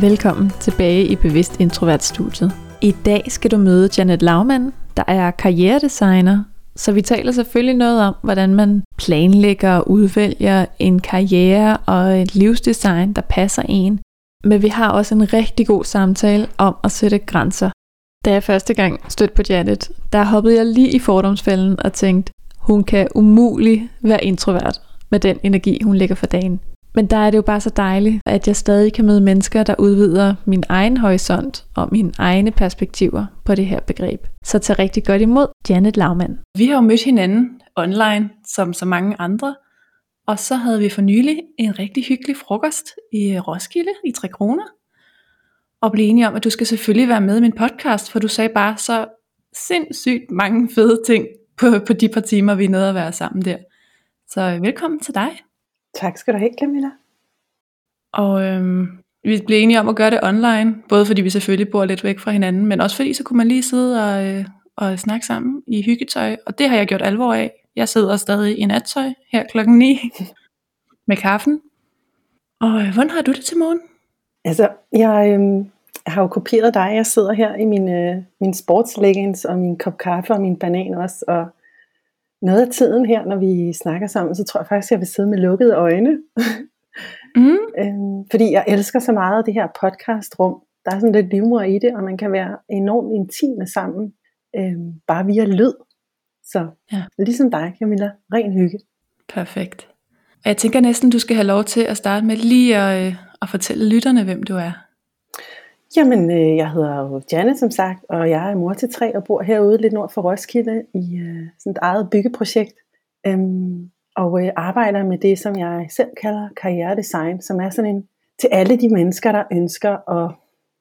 Velkommen tilbage i Bevidst Introvert Studiet. I dag skal du møde Janet Laumann, der er karrieredesigner, så vi taler selvfølgelig noget om, hvordan man planlægger og udvælger en karriere og et livsdesign, der passer en. Men vi har også en rigtig god samtale om at sætte grænser. Da jeg første gang stødte på Janet, der hoppede jeg lige i fordomsfælden og tænkte, hun kan umuligt være introvert med den energi, hun lægger for dagen. Men der er det jo bare så dejligt, at jeg stadig kan møde mennesker, der udvider min egen horisont og mine egne perspektiver på det her begreb. Så tag rigtig godt imod Janet Laumann. Vi har jo mødt hinanden online, som så mange andre. Og så havde vi for nylig en rigtig hyggelig frokost i øh, Roskilde i 3 kroner. Og blev enige om, at du skal selvfølgelig være med i min podcast, for du sagde bare så sindssygt mange fede ting på, på de par timer, vi nåede at være sammen der. Så øh, velkommen til dig. Tak skal du have, Camilla. Og øhm, vi blev enige om at gøre det online, både fordi vi selvfølgelig bor lidt væk fra hinanden, men også fordi så kunne man lige sidde og, øh, og snakke sammen i hyggetøj, og det har jeg gjort alvor af. Jeg sidder stadig i nattøj her klokken 9 med kaffen. Og øh, hvordan har du det til morgen? Altså, jeg øh, har jo kopieret dig. Jeg sidder her i min, øh, min sportsleggings og min kop kaffe og min banan også, og noget af tiden her, når vi snakker sammen, så tror jeg faktisk, at jeg vil sidde med lukkede øjne. mm. øhm, fordi jeg elsker så meget det her podcastrum. Der er sådan lidt livmor i det, og man kan være enormt intime sammen, øhm, bare via lyd. Så ja. ligesom dig, Camilla, ren hygge. Perfekt. Og jeg tænker næsten, du skal have lov til at starte med lige at, øh, at fortælle lytterne, hvem du er. Jamen, øh, jeg hedder jo Janne, som sagt, og jeg er mor til tre og bor herude lidt nord for Roskilde i øh, sådan et eget byggeprojekt. Øhm, og øh, arbejder med det, som jeg selv kalder karrieredesign, som er sådan en til alle de mennesker, der ønsker at,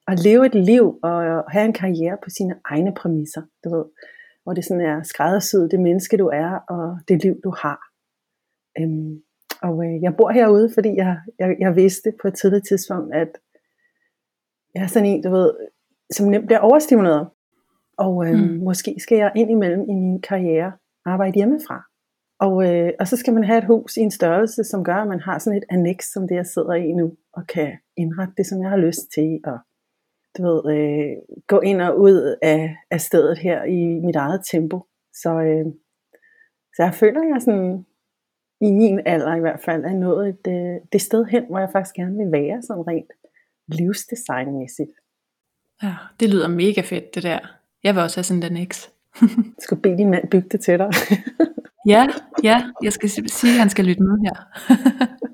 at leve et liv og have en karriere på sine egne præmisser, du ved. Hvor det sådan er skræddersyet det menneske, du er, og det liv, du har. Øhm, og øh, jeg bor herude, fordi jeg, jeg, jeg vidste på et tidligt tidspunkt, at jeg er sådan en, du ved, som nemt bliver overstimuleret. Og øh, mm. måske skal jeg ind imellem i min karriere arbejde hjemmefra. Og, øh, og så skal man have et hus i en størrelse, som gør, at man har sådan et annex, som det jeg sidder i nu, og kan indrette det, som jeg har lyst til, og du ved, øh, gå ind og ud af, af stedet her i mit eget tempo. Så, øh, så jeg føler, at jeg sådan, i min alder i hvert fald, er nået et, øh, det sted hen, hvor jeg faktisk gerne vil være, sådan rent livsdesignmæssigt. Ja, det lyder mega fedt det der. Jeg vil også have sådan en X. jeg skal bede din mand bygge det til dig. ja, ja, jeg skal sige, at han skal lytte med her.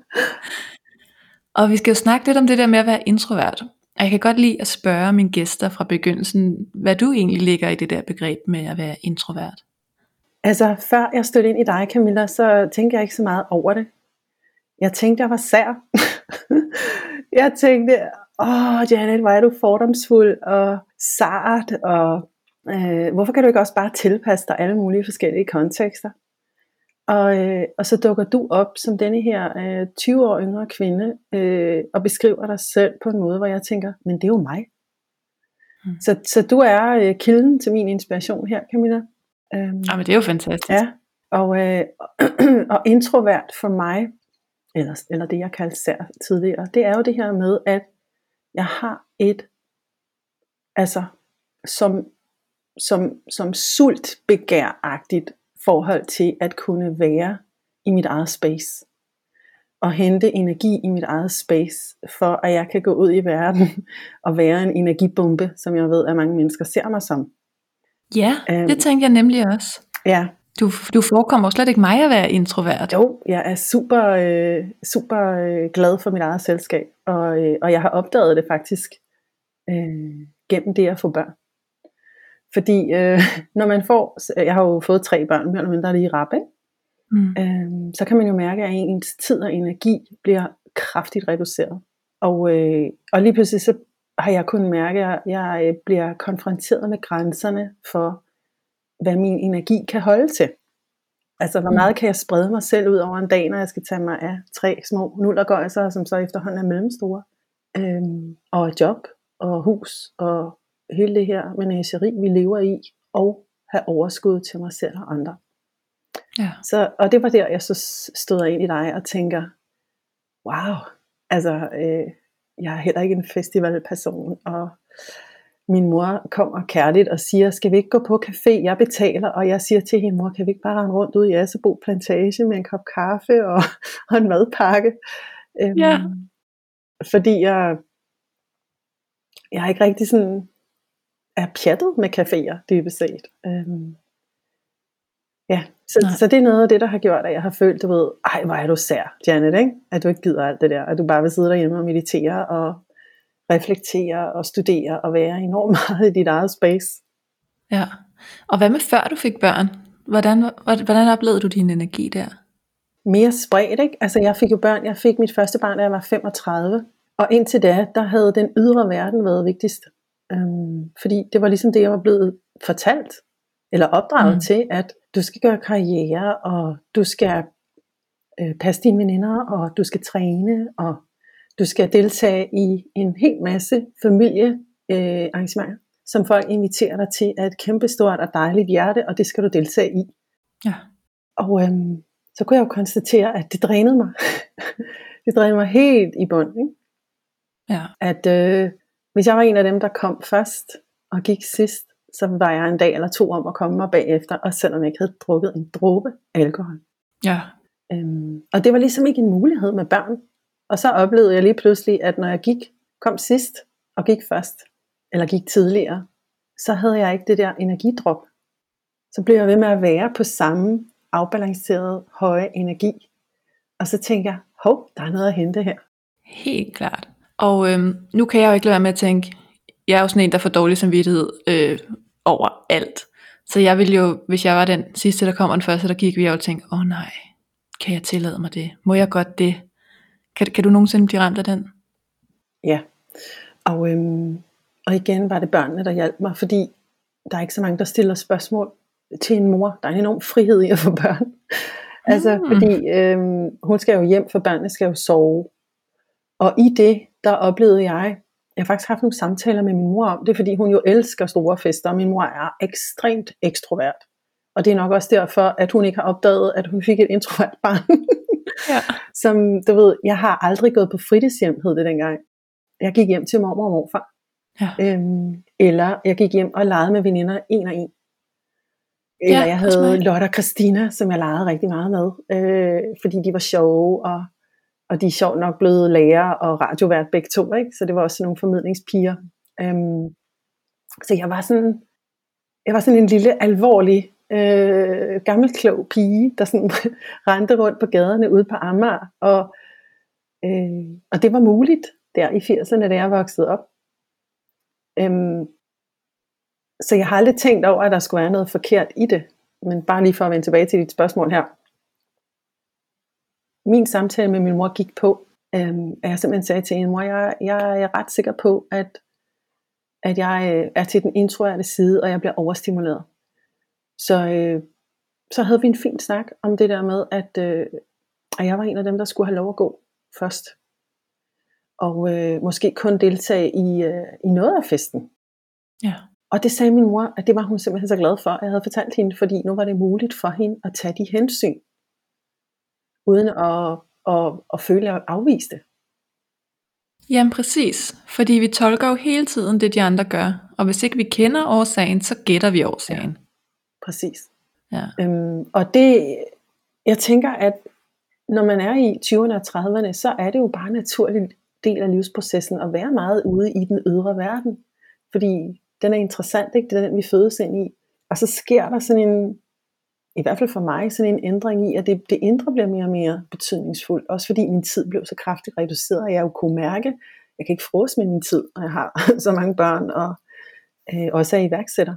og vi skal jo snakke lidt om det der med at være introvert. Og jeg kan godt lide at spørge mine gæster fra begyndelsen, hvad du egentlig ligger i det der begreb med at være introvert. Altså, før jeg stødte ind i dig, Camilla, så tænkte jeg ikke så meget over det. Jeg tænkte, jeg var sær. jeg tænkte, åh oh, Janet, hvor er du fordomsfuld og sart, og øh, hvorfor kan du ikke også bare tilpasse dig alle mulige forskellige kontekster? Og, øh, og så dukker du op som denne her øh, 20 år yngre kvinde, øh, og beskriver dig selv på en måde, hvor jeg tænker, men det er jo mig. Mm. Så, så du er øh, kilden til min inspiration her, Camilla. Øhm, ja, men det er jo fantastisk. Ja, og, øh, og introvert for mig, eller, eller det jeg kaldte sær tidligere, det er jo det her med, at jeg har et, altså, som, som, som sult begæragtigt forhold til at kunne være i mit eget space. Og hente energi i mit eget space, for at jeg kan gå ud i verden og være en energibombe, som jeg ved, at mange mennesker ser mig som. Ja, um, det tænker jeg nemlig også. Ja. Du, du forekommer slet ikke mig at være introvert. Jo, jeg er super, øh, super øh, glad for mit eget selskab, og, øh, og jeg har opdaget det faktisk øh, gennem det at få børn. Fordi øh, når man får, jeg har jo fået tre børn, mere eller mindre lige rap, ikke? Mm. Øh, så kan man jo mærke, at ens tid og energi bliver kraftigt reduceret. Og, øh, og lige pludselig så har jeg kunnet mærke, at jeg øh, bliver konfronteret med grænserne for, hvad min energi kan holde til. Altså, hvor mm. meget kan jeg sprede mig selv ud over en dag, når jeg skal tage mig af tre små nullergøjser, som så efterhånden er mellemstore. Øhm, og et job, og hus, og hele det her menageri, vi lever i, og have overskud til mig selv og andre. Ja. Så, og det var der, jeg så stod ind i dig og tænker, wow, altså, øh, jeg er heller ikke en festivalperson, og min mor kommer kærligt og siger, skal vi ikke gå på café, jeg betaler, og jeg siger til hende, mor, kan vi ikke bare rende rundt ud i Asebo Plantage med en kop kaffe og, og en madpakke? Øhm, ja. Fordi jeg, jeg er ikke rigtig sådan, er pjattet med caféer, dybest set. Øhm, ja, så, så det er noget af det, der har gjort, at jeg har følt, du ved, ej, hvor er du sær, Janet, ikke? at du ikke gider alt det der, at du bare vil sidde derhjemme og meditere og reflektere og studere og være enormt meget i dit eget space. Ja, og hvad med før du fik børn? Hvordan, hvordan oplevede du din energi der? Mere spredt, ikke? Altså jeg fik jo børn, jeg fik mit første barn, da jeg var 35, og indtil da, der havde den ydre verden været vigtigst. Øhm, fordi det var ligesom det, jeg var blevet fortalt, eller opdraget mm. til, at du skal gøre karriere, og du skal øh, passe dine veninder, og du skal træne, og du skal deltage i en hel masse familiearrangementer, øh, som folk inviterer dig til af et kæmpestort og dejligt hjerte, og det skal du deltage i. Ja. Og øhm, så kunne jeg jo konstatere, at det drænede mig. det drænede mig helt i bund. Ikke? Ja. At øh, hvis jeg var en af dem, der kom først og gik sidst, så var jeg en dag eller to om at komme mig bagefter, og selvom jeg ikke havde drukket en dråbe alkohol. Ja. Øhm, og det var ligesom ikke en mulighed med børn. Og så oplevede jeg lige pludselig, at når jeg gik, kom sidst og gik først, eller gik tidligere, så havde jeg ikke det der energidrop. Så blev jeg ved med at være på samme afbalancerede, høje energi. Og så tænker jeg, hov, der er noget at hente her. Helt klart. Og øhm, nu kan jeg jo ikke lade være med at tænke, jeg er jo sådan en, der får dårlig samvittighed øh, over alt. Så jeg ville jo, hvis jeg var den sidste, der kom, og den første, der gik, ville jeg jo tænke, åh oh, nej, kan jeg tillade mig det? Må jeg godt det? Kan, kan du nogensinde blive ramt af den? Ja, og, øhm, og igen var det børnene, der hjalp mig, fordi der er ikke så mange, der stiller spørgsmål til en mor. Der er en enorm frihed i at få børn. altså, mm. fordi øhm, hun skal jo hjem, for børnene skal jo sove. Og i det, der oplevede jeg, jeg har faktisk haft nogle samtaler med min mor om det, fordi hun jo elsker store fester, og min mor er ekstremt ekstrovert. Og det er nok også derfor, at hun ikke har opdaget, at hun fik et introvert barn. ja. Som, du ved, jeg har aldrig gået på fritidshjem, hed det dengang. Jeg gik hjem til mormor og morfar. Ja. Øhm, eller jeg gik hjem og legede med veninder en og en. Eller ja, jeg havde Lotte og Christina, som jeg legede rigtig meget med, øh, fordi de var sjove, og, og de er sjovt nok blevet lærer og radiovært begge to, ikke? så det var også nogle formidlingspiger. Øhm, så jeg var sådan, jeg var sådan en lille alvorlig øh, gammelklog pige, der sådan rendte rundt på gaderne ude på Amager, og, øh, og det var muligt der i 80'erne, da jeg voksede op. Øhm, så jeg har aldrig tænkt over, at der skulle være noget forkert i det, men bare lige for at vende tilbage til dit spørgsmål her. Min samtale med min mor gik på, øhm, at jeg simpelthen sagde til hende, mor, jeg, jeg er ret sikker på, at, at jeg øh, er til den introverte side, og jeg bliver overstimuleret. Så, øh, så havde vi en fin snak om det der med, at, øh, at jeg var en af dem, der skulle have lov at gå først. Og øh, måske kun deltage i, øh, i noget af festen. Ja. Og det sagde min mor, at det var hun simpelthen så glad for, at jeg havde fortalt hende, fordi nu var det muligt for hende at tage de hensyn, uden at, at, at føle at afvise det. Jamen præcis, fordi vi tolker jo hele tiden det, de andre gør, og hvis ikke vi kender årsagen, så gætter vi årsagen. Ja. Præcis. Ja. Øhm, og det, jeg tænker, at når man er i 20'erne og 30'erne, så er det jo bare en naturlig del af livsprocessen at være meget ude i den ydre verden. Fordi den er interessant, ikke? det er den, vi fødes ind i. Og så sker der sådan en, i hvert fald for mig, sådan en ændring i, at det, det indre bliver mere og mere betydningsfuldt. Også fordi min tid blev så kraftigt reduceret, og jeg jo kunne mærke, jeg kan ikke frose med min tid, når jeg har så mange børn, og øh, også er iværksætter.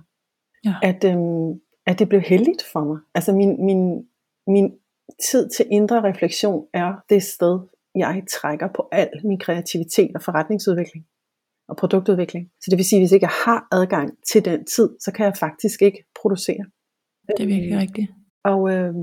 Ja. At, øhm, at det blev heldigt for mig. Altså min, min, min tid til indre refleksion er det sted jeg trækker på al min kreativitet og forretningsudvikling og produktudvikling. Så det vil sige, at hvis ikke jeg har adgang til den tid, så kan jeg faktisk ikke producere. Det er virkelig rigtigt. Og øh,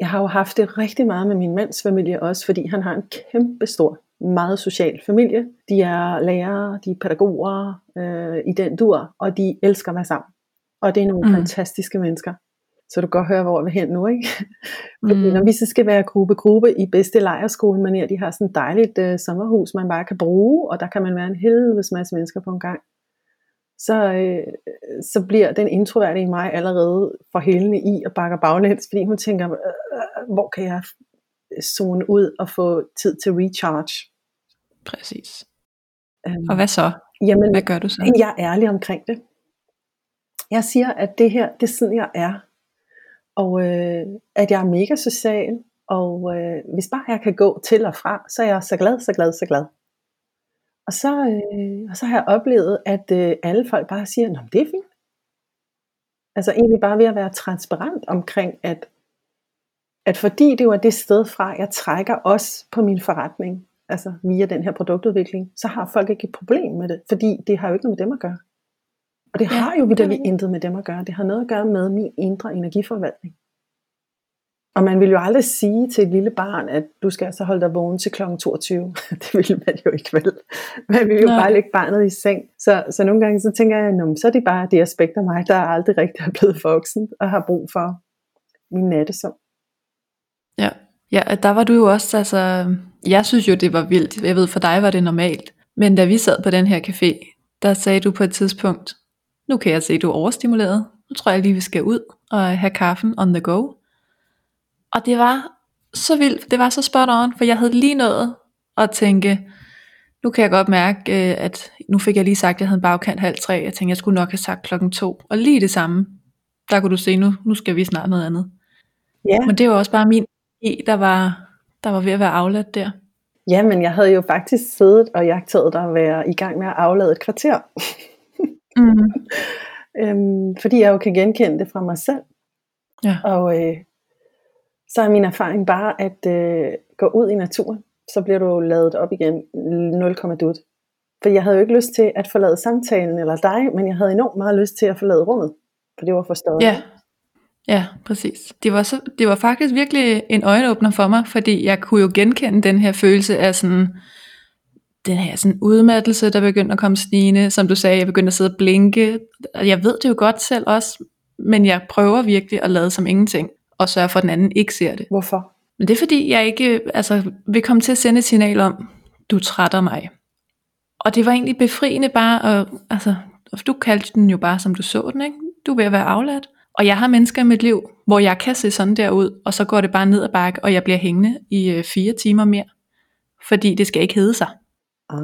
jeg har jo haft det rigtig meget med min mands familie også, fordi han har en kæmpe stor, meget social familie. De er lærere, de er pædagoger øh, i den dur, og de elsker at være sammen. Og det er nogle mm. fantastiske mennesker. Så du kan godt høre, hvor vi hen nu, ikke? Fordi mm. når vi så skal være gruppe-gruppe i bedste lejerskole de har sådan et dejligt øh, sommerhus, man bare kan bruge, og der kan man være en helvedes masse mennesker på en gang. Så, øh, så bliver den introverte i mig allerede for helende i og bakker baglæns, fordi hun tænker, øh, øh, hvor kan jeg zone ud og få tid til recharge? Præcis. Um, og hvad så? Jamen, hvad gør du så? Jeg er ærlig omkring det. Jeg siger, at det her, det er sådan, jeg er og øh, at jeg er mega social, og øh, hvis bare jeg kan gå til og fra, så er jeg så glad, så glad, så glad. Og så, øh, og så har jeg oplevet, at øh, alle folk bare siger, Nå, det er fint. Altså egentlig bare ved at være transparent omkring, at, at fordi det var det sted fra, jeg trækker også på min forretning, altså via den her produktudvikling, så har folk ikke et problem med det, fordi det har jo ikke noget med dem at gøre. Og det ja, har jo vidderligt intet med dem at gøre. Det har noget at gøre med min indre energiforvaltning. Og man vil jo aldrig sige til et lille barn, at du skal altså holde dig vågen til kl. 22. det vil man jo ikke vel. Man vil jo Nej. bare lægge barnet i seng. Så, så nogle gange så tænker jeg, at så er det bare det aspekt af mig, der aldrig rigtig er blevet voksen og har brug for min nattesøvn. Ja. ja, der var du jo også, altså, jeg synes jo det var vildt. Jeg ved, for dig var det normalt. Men da vi sad på den her café, der sagde du på et tidspunkt, nu kan jeg se, at du er overstimuleret. Nu tror jeg lige, vi skal ud og have kaffen on the go. Og det var så vildt, det var så spot on, for jeg havde lige nået at tænke, nu kan jeg godt mærke, øh, at nu fik jeg lige sagt, at jeg havde en bagkant halv tre. Jeg tænkte, jeg skulle nok have sagt klokken to. Og lige det samme, der kunne du se, nu, nu skal vi snart noget andet. Ja. Men det var også bare min i, der var, der var ved at være afladt der. Ja, men jeg havde jo faktisk siddet og jagtet dig at være i gang med at aflade et kvarter. Mm. øhm, fordi jeg jo kan genkende det fra mig selv. Ja. Og øh, så er min erfaring bare at øh, gå ud i naturen, så bliver du lavet op igen 0, dut. For jeg havde jo ikke lyst til at forlade samtalen eller dig, men jeg havde enormt meget lyst til at forlade rummet, for det var for stort. Ja. Ja, præcis. Det var, så, det var faktisk virkelig en øjenåbner for mig, fordi jeg kunne jo genkende den her følelse af sådan, den her sådan udmattelse, der begyndte at komme snigende. Som du sagde, jeg begyndte at sidde og blinke. Jeg ved det jo godt selv også, men jeg prøver virkelig at lade som ingenting, og sørge for, at den anden ikke ser det. Hvorfor? Men det er fordi, jeg ikke altså, vil komme til at sende et signal om, du trætter mig. Og det var egentlig befriende bare, at, altså, du kaldte den jo bare, som du så den, ikke? Du er ved at være afladt. Og jeg har mennesker i mit liv, hvor jeg kan se sådan der ud, og så går det bare ned ad bakke, og jeg bliver hængende i øh, fire timer mere. Fordi det skal ikke hedde sig. Ah.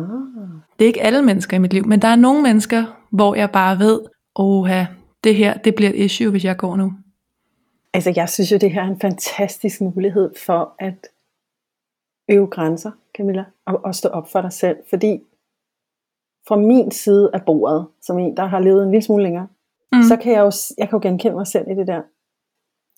Det er ikke alle mennesker i mit liv, men der er nogle mennesker, hvor jeg bare ved, oha, det her, det bliver et issue, hvis jeg går nu. Altså jeg synes jo, det her er en fantastisk mulighed for at øve grænser, Camilla, og, og stå op for dig selv, fordi fra min side af bordet, som en, der har levet en lille smule længere, mm. så kan jeg jo, jeg kan jo genkende mig selv i det der.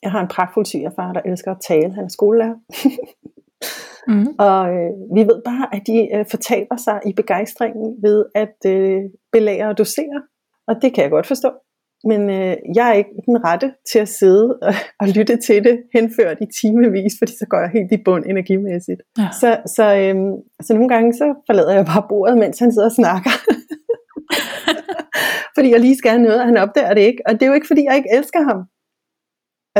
Jeg har en pragtfuld svigerfar, der elsker at tale. Han er skolelærer. Mm. Og øh, vi ved bare, at de øh, fortaber sig i begejstringen ved at øh, belære og dosere. Og det kan jeg godt forstå. Men øh, jeg er ikke den rette til at sidde og, og lytte til det henført i timevis, fordi så går jeg helt i bund energimæssigt. Ja. Så, så, øh, så nogle gange så forlader jeg bare bordet, mens han sidder og snakker. fordi jeg lige skal have noget, og han opdager det ikke. Og det er jo ikke, fordi jeg ikke elsker ham.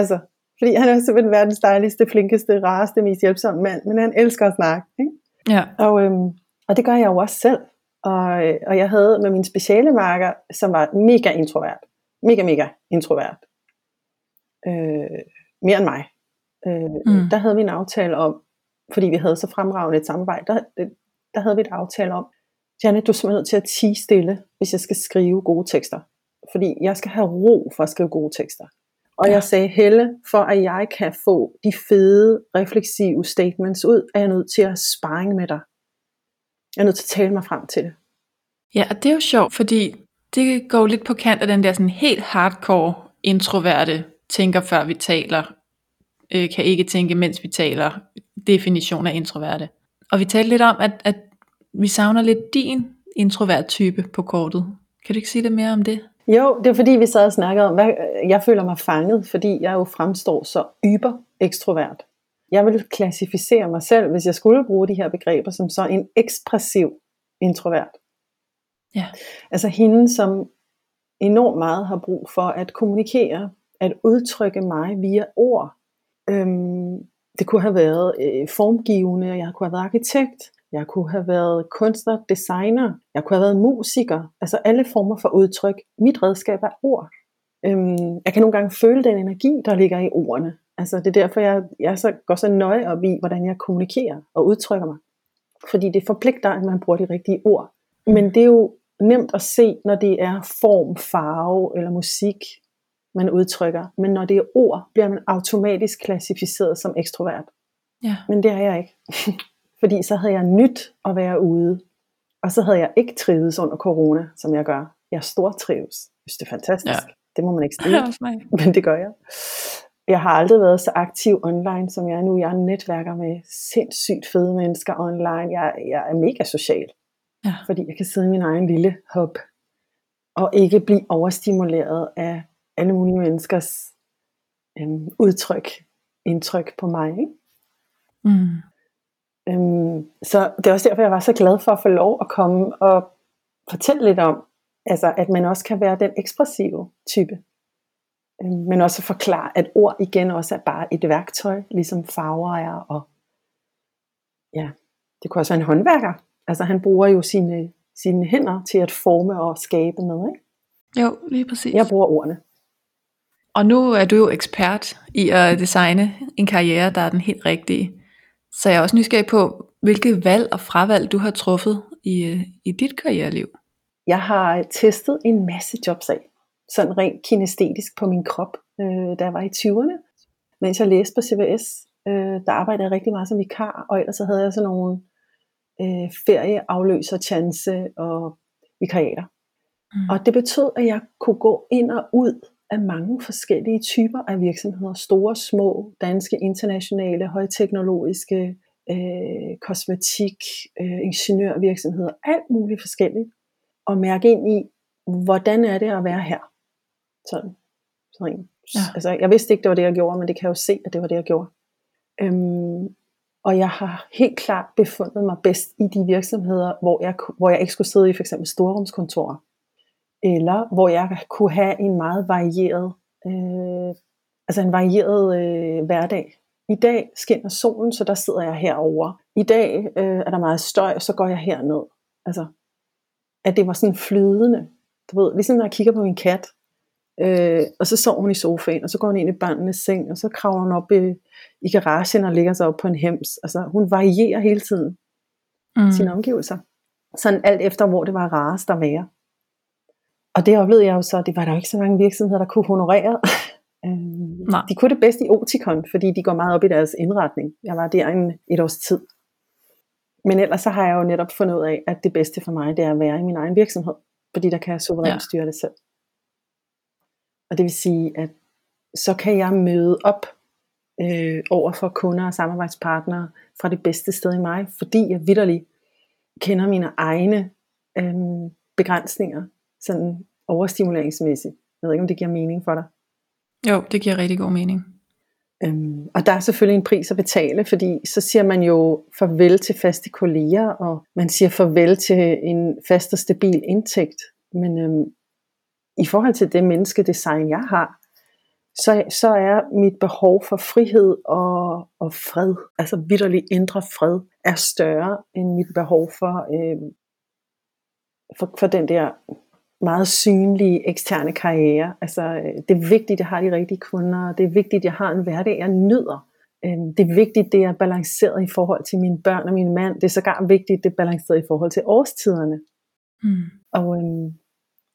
Altså, fordi han er simpelthen verdens dejligste, flinkeste, rareste, mest hjælpsomme mand, men han elsker at snakke. Ikke? Ja. Og, øhm, og det gør jeg jo også selv. Og, og jeg havde med min speciale marker, som var mega introvert. Mega, mega introvert. Øh, mere end mig. Øh, mm. Der havde vi en aftale om, fordi vi havde så fremragende et samarbejde, der, der havde vi et aftale om, Janet, du er simpelthen nødt til at tige stille, hvis jeg skal skrive gode tekster. Fordi jeg skal have ro for at skrive gode tekster. Og jeg sagde, Helle, for at jeg kan få de fede, refleksive statements ud, er jeg nødt til at sparring med dig. Jeg er nødt til at tale mig frem til det. Ja, og det er jo sjovt, fordi det går lidt på kant af den der sådan helt hardcore, introverte, tænker før vi taler, øh, kan ikke tænke mens vi taler, definition af introverte. Og vi talte lidt om, at, at vi savner lidt din introvert type på kortet. Kan du ikke sige lidt mere om det? Jo, det er fordi, vi sad og snakkede om, hvad, jeg føler mig fanget, fordi jeg jo fremstår så yber ekstrovert. Jeg vil klassificere mig selv, hvis jeg skulle bruge de her begreber, som så en ekspressiv introvert. Ja. Altså hende, som enormt meget har brug for at kommunikere, at udtrykke mig via ord. Øhm, det kunne have været øh, formgivende, jeg kunne have været arkitekt, jeg kunne have været kunstner, designer, jeg kunne have været musiker, altså alle former for udtryk. Mit redskab er ord. Øhm, jeg kan nogle gange føle den energi, der ligger i ordene. Altså det er derfor, jeg, jeg så, går så nøje op i, hvordan jeg kommunikerer og udtrykker mig. Fordi det forpligter, at man bruger de rigtige ord. Men det er jo nemt at se, når det er form, farve eller musik, man udtrykker. Men når det er ord, bliver man automatisk klassificeret som ekstrovert. Ja. Men det er jeg ikke. Fordi så havde jeg nyt at være ude. Og så havde jeg ikke trivet under corona, som jeg gør. Jeg stortrives. Jeg synes, det er fantastisk. Ja. Det må man ikke sige. Men det gør jeg. Jeg har aldrig været så aktiv online, som jeg er nu. Jeg netværker med sindssygt fede mennesker online. Jeg, jeg er mega social. Ja. Fordi jeg kan sidde i min egen lille hop. Og ikke blive overstimuleret af alle mulige menneskers øhm, udtryk, indtryk på mig. Ikke? Mm. Øhm, så det er også derfor, jeg var så glad for at få lov at komme og fortælle lidt om, altså, at man også kan være den ekspressive type. Øhm, men også forklare, at ord igen også er bare et værktøj, ligesom farver er. Og ja, det kunne også være en håndværker. Altså han bruger jo sine, sine hænder til at forme og skabe med. Ikke? Jo, lige præcis. Jeg bruger ordene. Og nu er du jo ekspert i at designe en karriere, der er den helt rigtige. Så jeg er også nysgerrig på, hvilke valg og fravalg du har truffet i, i dit karriereliv. Jeg har testet en masse jobs af, sådan rent kinestetisk på min krop, øh, da jeg var i 20'erne. Mens jeg læste på CBS, øh, der arbejdede jeg rigtig meget som vikar, og ellers så havde jeg sådan nogle øh, ferieafløser, chance og vikariater. Mm. Og det betød, at jeg kunne gå ind og ud af mange forskellige typer af virksomheder. Store, små, danske, internationale, højteknologiske, øh, kosmetik, øh, ingeniørvirksomheder, alt muligt forskelligt. Og mærke ind i, hvordan er det at være her? Sådan. sådan. Ja. Altså, jeg vidste ikke, det var det, jeg gjorde, men det kan jeg jo se, at det var det, jeg gjorde. Øhm, og jeg har helt klart befundet mig bedst i de virksomheder, hvor jeg, hvor jeg ikke skulle sidde i for eksempel storrumskontorer eller hvor jeg kunne have en meget varieret, øh, altså en varieret øh, hverdag. I dag skinner solen, så der sidder jeg herover. I dag øh, er der meget støj, så går jeg herned. Altså, at det var sådan flydende. Du ved, ligesom når jeg kigger på min kat, øh, og så sover hun i sofaen, og så går hun ind i barnenes seng, og så kravler hun op i, i garagen og ligger sig op på en hems. Altså, hun varierer hele tiden mm. sine omgivelser. Sådan alt efter, hvor det var rarest at være. Og det oplevede jeg jo så, det var der jo ikke så mange virksomheder, der kunne honorere. Øhm, Nej. De kunne det bedst i Oticon, fordi de går meget op i deres indretning. Jeg var der en, et års tid. Men ellers så har jeg jo netop fundet ud af, at det bedste for mig, det er at være i min egen virksomhed. Fordi der kan jeg suverænt ja. styre det selv. Og det vil sige, at så kan jeg møde op øh, over for kunder og samarbejdspartnere fra det bedste sted i mig, fordi jeg vidderligt kender mine egne øh, begrænsninger sådan overstimuleringsmæssigt. Jeg ved ikke, om det giver mening for dig. Jo, det giver rigtig god mening. Øhm, og der er selvfølgelig en pris at betale, fordi så siger man jo farvel til faste kolleger, og man siger farvel til en fast og stabil indtægt. Men øhm, i forhold til det menneskedesign, jeg har, så, så er mit behov for frihed og, og fred, altså vidderlig indre fred, er større end mit behov for, øh, for, for den der meget synlige eksterne karriere. Altså, øh, det er vigtigt, at jeg har de rigtige kunder. Det er vigtigt, at jeg har en hverdag, jeg nyder. Øhm, det er vigtigt, det er balanceret i forhold til mine børn og min mand. Det er sågar vigtigt, det er balanceret i forhold til årstiderne. Mm. Og, øhm,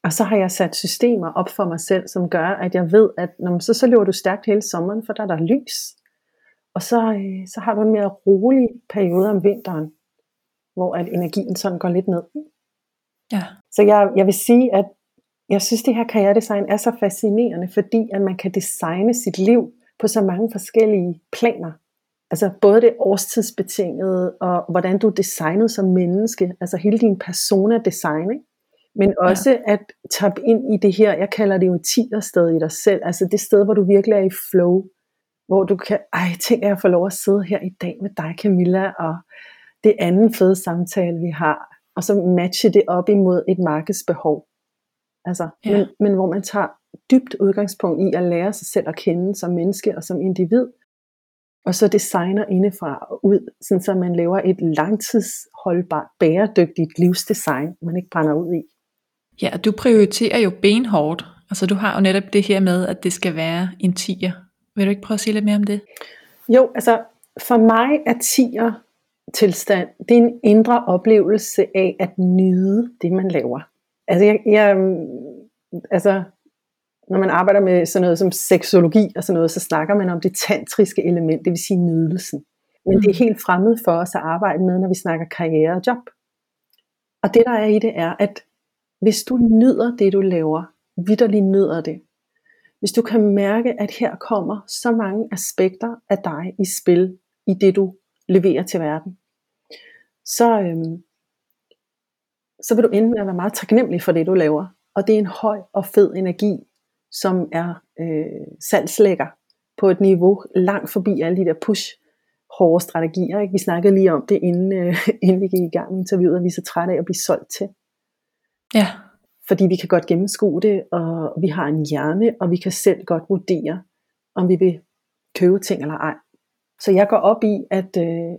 og så har jeg sat systemer op for mig selv, som gør, at jeg ved, at når, så, så løber du stærkt hele sommeren, for der er der lys. Og så, øh, så har du en mere rolig periode om vinteren, hvor at energien sådan går lidt ned. Ja. Så jeg, jeg vil sige, at jeg synes, det her karrieredesign er så fascinerende, fordi at man kan designe sit liv på så mange forskellige planer. Altså både det årstidsbetingede, og hvordan du er designet som menneske, altså hele din persona design, ikke? men også ja. at tabe ind i det her, jeg kalder det jo sted i dig selv, altså det sted, hvor du virkelig er i flow, hvor du kan, ej, tænk at jeg får lov at sidde her i dag med dig Camilla, og det anden fede samtale vi har, og så matche det op imod et markedsbehov. Altså, ja. men, men hvor man tager dybt udgangspunkt i at lære sig selv at kende som menneske og som individ, og så designer indefra og ud, sådan så man laver et langtidsholdbart, bæredygtigt livsdesign, man ikke brænder ud i. Ja, du prioriterer jo benhårdt. Altså du har jo netop det her med, at det skal være en tiger. Vil du ikke prøve at sige lidt mere om det? Jo, altså for mig er tiger tilstand, det er en indre oplevelse af at nyde det, man laver. Altså, jeg, jeg, altså når man arbejder med sådan noget som seksologi og sådan noget, så snakker man om det tantriske element, det vil sige nydelsen. Men mm. det er helt fremmed for os at arbejde med, når vi snakker karriere og job. Og det der er i det er, at hvis du nyder det, du laver, vidderligt nyder det, hvis du kan mærke, at her kommer så mange aspekter af dig i spil, i det du leverer til verden, så, øhm, så vil du ende med at være meget taknemmelig for det, du laver. Og det er en høj og fed energi, som er øh, salgslægger på et niveau langt forbi alle de der push hårde strategier. Ikke? Vi snakkede lige om det, inden, øh, inden vi gik i gang med interviewet, at vi er så trætte af at blive solgt til. Ja. Fordi vi kan godt gennemskue det, og vi har en hjerne, og vi kan selv godt vurdere, om vi vil købe ting eller ej. Så jeg går op i, at, øh,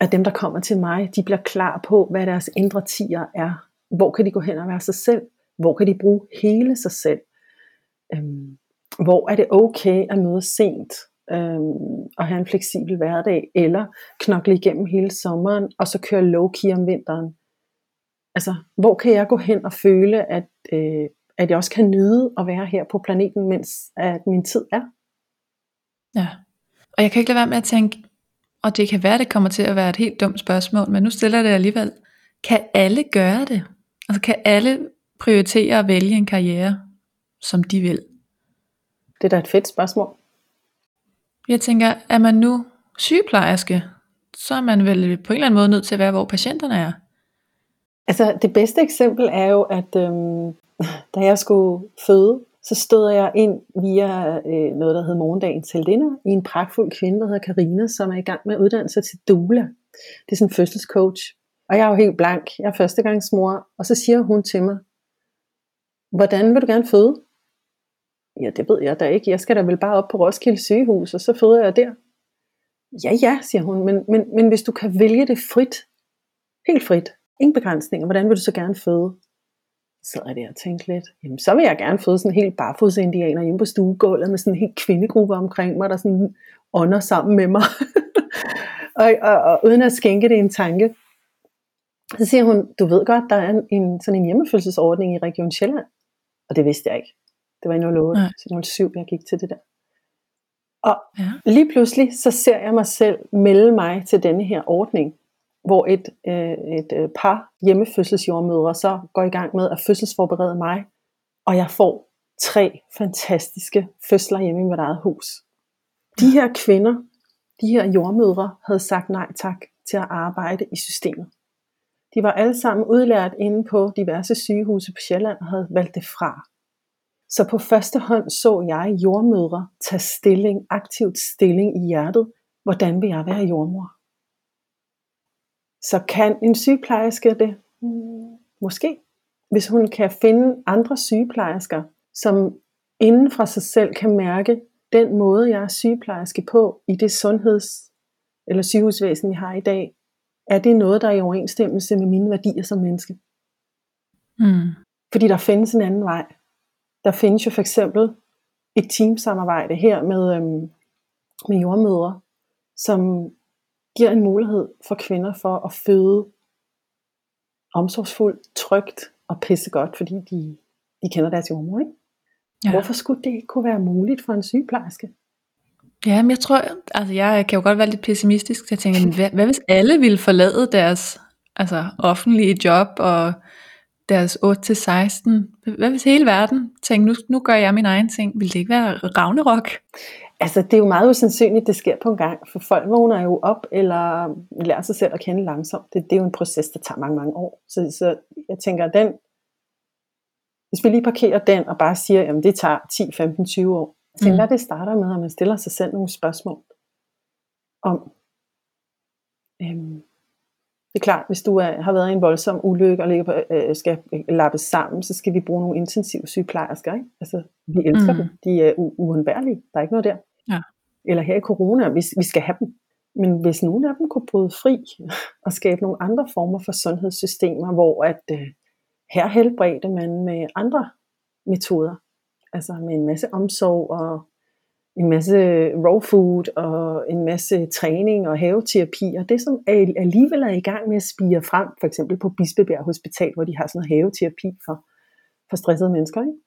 at dem, der kommer til mig, de bliver klar på, hvad deres indre tiger er. Hvor kan de gå hen og være sig selv? Hvor kan de bruge hele sig selv? Øhm, hvor er det okay at møde sent? Øhm, og have en fleksibel hverdag, eller knokle igennem hele sommeren, og så køre low-key om vinteren. Altså, hvor kan jeg gå hen og føle, at, øh, at jeg også kan nyde at være her på planeten, mens at min tid er? Ja, og jeg kan ikke lade være med at tænke, og det kan være, det kommer til at være et helt dumt spørgsmål, men nu stiller jeg det alligevel. Kan alle gøre det? Altså kan alle prioritere at vælge en karriere, som de vil? Det er da et fedt spørgsmål. Jeg tænker, er man nu sygeplejerske, så er man vel på en eller anden måde nødt til at være, hvor patienterne er. Altså det bedste eksempel er jo, at øhm, da jeg skulle føde, så stod jeg ind via øh, noget, der hed Morgendagens Heldinder, i en pragtfuld kvinde, der hedder Karina, som er i gang med at uddanne sig til doula. Det er sådan en fødselscoach. Og jeg er jo helt blank. Jeg er førstegangsmor. Og så siger hun til mig, hvordan vil du gerne føde? Ja, det ved jeg da ikke. Jeg skal da vel bare op på Roskilde sygehus, og så føder jeg der. Ja, ja, siger hun, men, men, men hvis du kan vælge det frit, helt frit, ingen begrænsninger, hvordan vil du så gerne føde? Så er det og tænkte lidt, jamen så vil jeg gerne føde sådan en helt barfodsindianer hjemme på stuegulvet med sådan en helt kvindegruppe omkring mig, der sådan ånder sammen med mig. og, og, og, uden at skænke det en tanke. Så siger hun, du ved godt, der er en, en sådan en hjemmefødselsordning i Region Sjælland. Og det vidste jeg ikke. Det var i 08, så 07, jeg gik til det der. Og ja. lige pludselig, så ser jeg mig selv melde mig til denne her ordning, hvor et, øh, et øh, par hjemmefødselsjordmødre så går i gang med at fødselsforberede mig, og jeg får tre fantastiske fødsler hjemme i mit eget hus. De her kvinder, de her jordmødre, havde sagt nej tak til at arbejde i systemet. De var alle sammen udlært inde på diverse sygehuse på Sjælland og havde valgt det fra. Så på første hånd så jeg jordmødre tage stilling, aktivt stilling i hjertet. Hvordan vil jeg være jordmor? Så kan en sygeplejerske det? Måske. Hvis hun kan finde andre sygeplejersker, som inden fra sig selv kan mærke den måde, jeg er sygeplejerske på i det sundheds- eller sygehusvæsen, vi har i dag, er det noget, der er i overensstemmelse med mine værdier som menneske. Mm. Fordi der findes en anden vej. Der findes jo for eksempel et teamsamarbejde her med, øhm, med jordmødre, som giver en mulighed for kvinder for at føde omsorgsfuldt, trygt og pissegodt, fordi de, de kender deres jordmor. Ikke? Ja. Hvorfor skulle det ikke kunne være muligt for en sygeplejerske? Ja, men jeg tror, altså jeg kan jo godt være lidt pessimistisk, så jeg tænker, hvad, hvad hvis alle ville forlade deres altså, offentlige job og deres 8-16, hvad hvis hele verden tænkte, nu, nu gør jeg min egen ting, vil det ikke være Ragnarok? Altså, det er jo meget usandsynligt, det sker på en gang, for folk vågner jo op, eller lærer sig selv at kende langsomt. Det, det er jo en proces, der tager mange, mange år. Så, så jeg tænker, at den, hvis vi lige parkerer den, og bare siger, at det tager 10, 15, 20 år, jeg tænker, mm. at det starter med, at man stiller sig selv nogle spørgsmål om, øhm, det er klart, hvis du er, har været i en voldsom ulykke og ligger på, øh, skal lappes sammen, så skal vi bruge nogle intensive sygeplejersker. Ikke? Altså, vi elsker mm. dem. De er u- uundværlige. Der er ikke noget der. Ja. Eller her i corona, vi, vi skal have dem. Men hvis nogen af dem kunne bryde fri og skabe nogle andre former for sundhedssystemer, hvor at øh, her helbredte man med andre metoder, altså med en masse omsorg og en masse raw food og en masse træning og haveterapi, og det som alligevel er i gang med at spire frem, for eksempel på Bispebjerg Hospital, hvor de har sådan noget haveterapi for, for stressede mennesker. Ikke?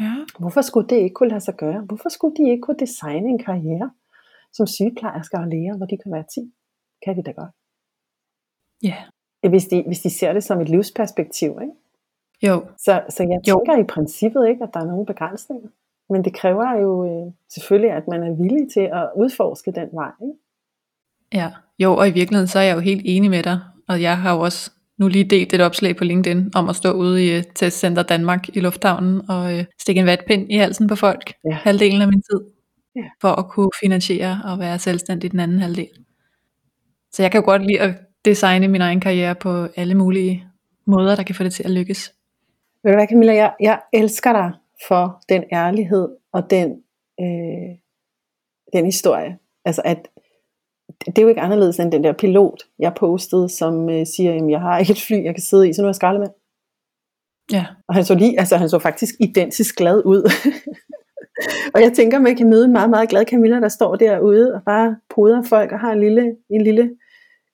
Ja. Hvorfor skulle det ikke kunne lade sig gøre? Hvorfor skulle de ikke kunne designe en karriere som sygeplejersker og læger, hvor de kan være 10? Kan de da godt. Ja. Hvis de, hvis de ser det som et livsperspektiv, ikke? Jo. Så, så jeg tænker jo. i princippet ikke, at der er nogen begrænsninger. Men det kræver jo øh, selvfølgelig, at man er villig til at udforske den vej. Ikke? Ja, jo, og i virkeligheden så er jeg jo helt enig med dig, og jeg har jo også nu lige delt et opslag på LinkedIn om at stå ude i uh, Testcenter Danmark i lufthavnen og uh, stikke en vatpind i halsen på folk ja. halvdelen af min tid, ja. for at kunne finansiere og være selvstændig den anden halvdel. Så jeg kan jo godt lide at designe min egen karriere på alle mulige måder, der kan få det til at lykkes. Ved du hvad Camilla, jeg, jeg elsker dig for den ærlighed og den, øh, den historie. Altså at det er jo ikke anderledes end den der pilot, jeg postede, som øh, siger, at jeg har ikke et fly, jeg kan sidde i, så nu er jeg skraldemand. Ja. Og han så, lige, altså, han så faktisk identisk glad ud. og jeg tænker, man kan møde en meget, meget glad Camilla, der står derude og bare poder folk og har en lille, en lille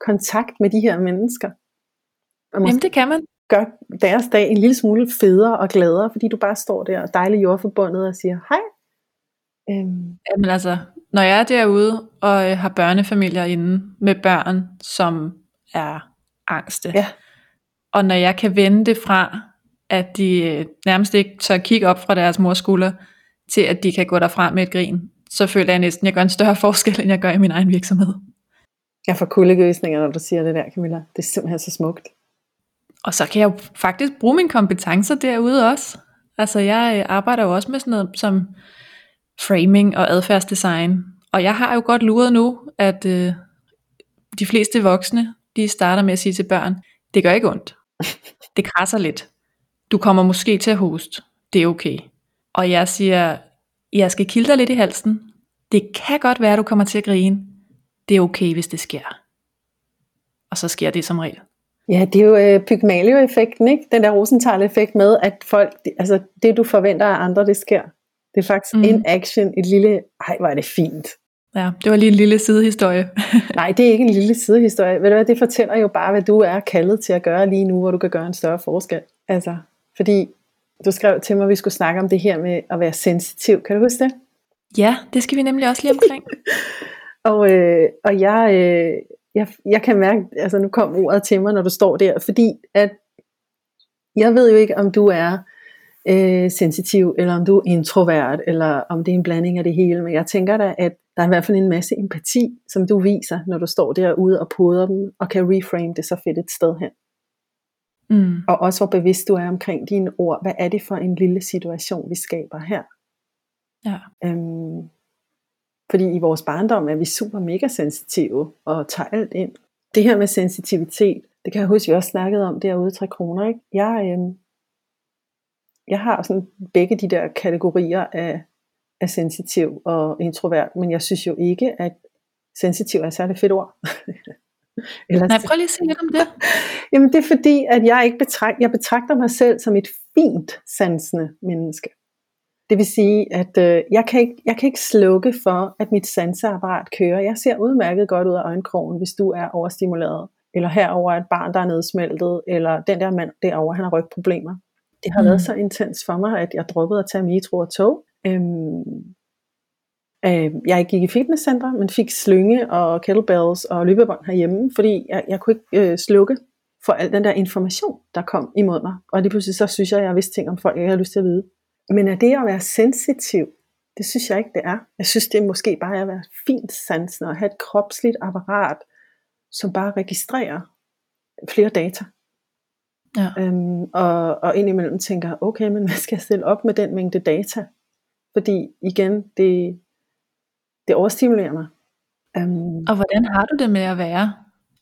kontakt med de her mennesker. Og Jamen det kan man gør deres dag en lille smule federe og gladere, fordi du bare står der og dejligt jordforbundet og siger hej. Øhm. Jamen altså, når jeg er derude og øh, har børnefamilier inde med børn, som er angste, ja. og når jeg kan vende det fra, at de øh, nærmest ikke tør kigge op fra deres mors skulder, til at de kan gå derfra med et grin, så føler jeg næsten, at jeg gør en større forskel, end jeg gør i min egen virksomhed. Jeg får kuldegøsninger, når du siger det der, Camilla. Det er simpelthen så smukt. Og så kan jeg jo faktisk bruge mine kompetencer derude også. Altså jeg øh, arbejder jo også med sådan noget som framing og adfærdsdesign. Og jeg har jo godt luret nu, at øh, de fleste voksne, de starter med at sige til børn, det gør ikke ondt. Det krasser lidt. Du kommer måske til at hoste. Det er okay. Og jeg siger, jeg skal kilde dig lidt i halsen. Det kan godt være, at du kommer til at grine. Det er okay, hvis det sker. Og så sker det som regel. Ja, det er jo øh, Pygmalion-effekten, ikke? Den der Rosenthal-effekt med, at folk, altså det du forventer af andre, det sker. Det er faktisk mm. en action, et lille, ej hvor er det fint. Ja, det var lige en lille sidehistorie. Nej, det er ikke en lille sidehistorie. Ved du hvad, det fortæller jo bare, hvad du er kaldet til at gøre lige nu, hvor du kan gøre en større forskel. Altså, fordi du skrev til mig, at vi skulle snakke om det her med at være sensitiv. Kan du huske det? Ja, det skal vi nemlig også lige omkring. og, øh, og jeg, øh, jeg, jeg kan mærke, altså nu kom ordet til mig, når du står der, fordi at jeg ved jo ikke, om du er øh, sensitiv, eller om du er introvert, eller om det er en blanding af det hele, men jeg tænker da, at der er i hvert fald en masse empati, som du viser, når du står derude og poder dem, og kan reframe det så fedt et sted hen. Mm. Og også hvor bevidst du er omkring dine ord. Hvad er det for en lille situation, vi skaber her? Ja. Øhm, fordi i vores barndom er vi super mega sensitive og tager alt ind. Det her med sensitivitet, det kan jeg huske, vi også snakkede om derude i Tre Kroner. Ikke? Jeg, øh, jeg har sådan begge de der kategorier af, af sensitiv og introvert, men jeg synes jo ikke, at sensitiv er et særligt fedt ord. Eller, Nej, prøv lige at sige lidt om det. Jamen det er fordi, at jeg ikke betragter, jeg betragter mig selv som et fint sansende menneske. Det vil sige, at øh, jeg, kan ikke, jeg kan ikke slukke for, at mit sanseapparat kører. Jeg ser udmærket godt ud af øjenkrogen, hvis du er overstimuleret. Eller herover et barn, der er nedsmeltet. Eller den der mand derovre, han har rygproblemer. Det har mm. været så intens for mig, at jeg droppede at tage metro og tog. Øhm, øh, jeg gik i fitnesscenter, men fik slynge og kettlebells og løbebånd herhjemme, fordi jeg, jeg kunne ikke øh, slukke for al den der information, der kom imod mig. Og lige pludselig så synes jeg, at jeg vidste ting om folk, jeg har lyst til at vide. Men er det at være sensitiv, det synes jeg ikke, det er. Jeg synes, det er måske bare at være fint sansen og have et kropsligt apparat, som bare registrerer flere data. Ja. Øhm, og, og indimellem tænker, okay, men hvad skal jeg stille op med den mængde data? Fordi igen, det, det overstimulerer mig. Um, og hvordan har du det med at være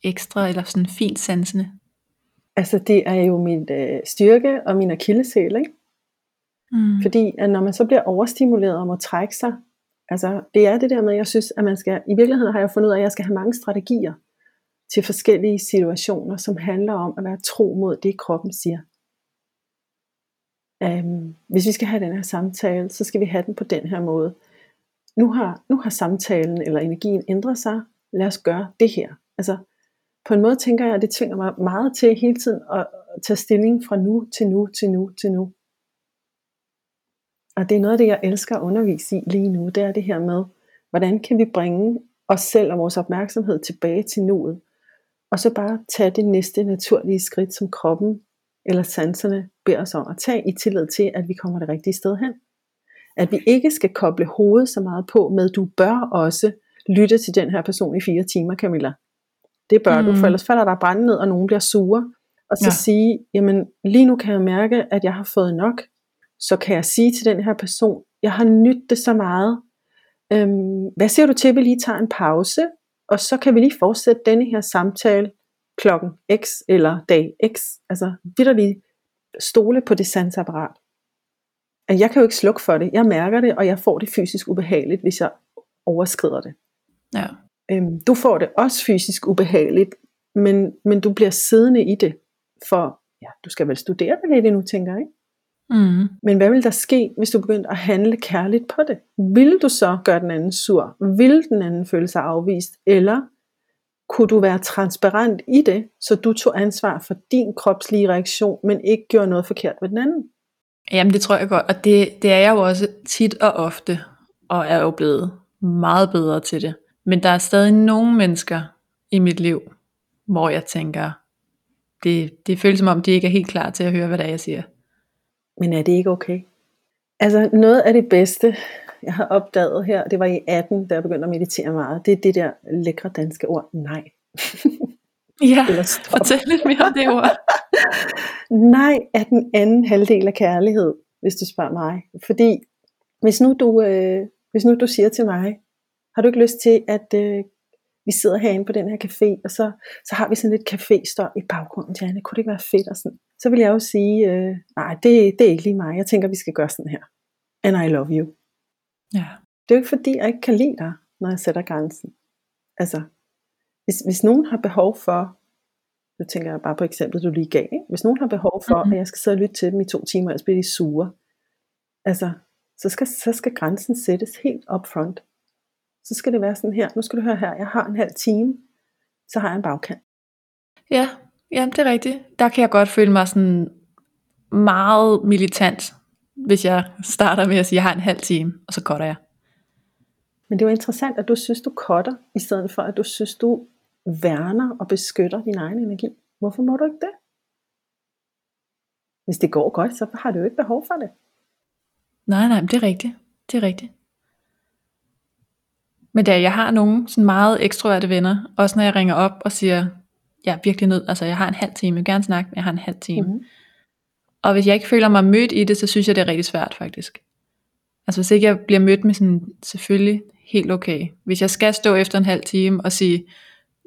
ekstra eller sådan fint sansende? Altså det er jo min øh, styrke og min akilleshæl, ikke? Mm. Fordi at når man så bliver overstimuleret og må trække sig, altså det er det der med, at jeg synes, at man skal, i virkeligheden har jeg fundet ud af, at jeg skal have mange strategier til forskellige situationer, som handler om at være tro mod det, kroppen siger. Um, hvis vi skal have den her samtale, så skal vi have den på den her måde. Nu har, nu har samtalen eller energien ændret sig. Lad os gøre det her. Altså, på en måde tænker jeg, at det tvinger mig meget til hele tiden at tage stilling fra nu til nu til nu til nu. Og det er noget af det, jeg elsker at undervise i lige nu. Det er det her med, hvordan kan vi bringe os selv og vores opmærksomhed tilbage til nuet. Og så bare tage det næste naturlige skridt, som kroppen eller sanserne beder os om at tage i tillid til, at vi kommer det rigtige sted hen. At vi ikke skal koble hovedet så meget på med, du bør også lytte til den her person i fire timer, Camilla. Det bør mm. du, for ellers falder der brænde ned, og nogen bliver sure. Og så ja. sige, jamen lige nu kan jeg mærke, at jeg har fået nok. Så kan jeg sige til den her person, jeg har nyttet det så meget. Øhm, hvad siger du til, at vi lige tager en pause, og så kan vi lige fortsætte denne her samtale klokken x eller dag x. Altså vidderligt stole på det sansapparat. Jeg kan jo ikke slukke for det. Jeg mærker det, og jeg får det fysisk ubehageligt, hvis jeg overskrider det. Ja. Øhm, du får det også fysisk ubehageligt, men, men du bliver siddende i det, for ja, du skal vel studere det lidt endnu, tænker jeg. Mm. Men hvad vil der ske, hvis du begyndte at handle kærligt på det? Vil du så gøre den anden sur? Vil den anden føle sig afvist? Eller kunne du være transparent i det, så du tog ansvar for din kropslige reaktion, men ikke gjorde noget forkert ved den anden? Jamen det tror jeg godt, og det, det er jeg jo også tit og ofte, og er jo blevet meget bedre til det. Men der er stadig nogle mennesker i mit liv, hvor jeg tænker, det, det føles som om, de ikke er helt klar til at høre, hvad det er, jeg siger. Men er det ikke okay? Altså noget af det bedste, jeg har opdaget her, det var i 18, da jeg begyndte at meditere meget, det er det der lækre danske ord, nej. Ja, fortæl lidt mere om det ord. nej er den anden halvdel af kærlighed, hvis du spørger mig. Fordi hvis nu du, øh, hvis nu du siger til mig, har du ikke lyst til, at øh, vi sidder herinde på den her café, og så, så har vi sådan lidt café i baggrunden, Janne, kunne det ikke være fedt? Og sådan. Så vil jeg jo sige, øh, nej, det, det er ikke lige mig, jeg tænker, vi skal gøre sådan her. And I love you. Ja. Det er jo ikke fordi, jeg ikke kan lide dig, når jeg sætter grænsen. Altså, hvis, hvis nogen har behov for, nu tænker jeg bare på eksemplet, du lige gav, ikke? hvis nogen har behov for, mm-hmm. at jeg skal sidde og lytte til dem i to timer, ellers bliver de sure, altså, så skal, så skal grænsen sættes helt up front. Så skal det være sådan her, nu skal du høre her, jeg har en halv time, så har jeg en bagkant. Ja, ja det er rigtigt. Der kan jeg godt føle mig sådan meget militant, hvis jeg starter med at sige, at jeg har en halv time, og så cutter jeg. Men det er jo interessant, at du synes, du cutter, i stedet for at du synes, du værner og beskytter din egen energi. Hvorfor må du ikke det? Hvis det går godt, så har du jo ikke behov for det. Nej, nej, det er rigtigt. Det er rigtigt. Men da jeg har nogle sådan meget ekstroverte venner, også når jeg ringer op og siger, jeg er virkelig nødt, altså jeg har en halv time, jeg vil gerne snakke, men jeg har en halv time. Mm-hmm. Og hvis jeg ikke føler mig mødt i det, så synes jeg, det er rigtig svært faktisk. Altså hvis ikke jeg bliver mødt med sådan, selvfølgelig helt okay. Hvis jeg skal stå efter en halv time og sige,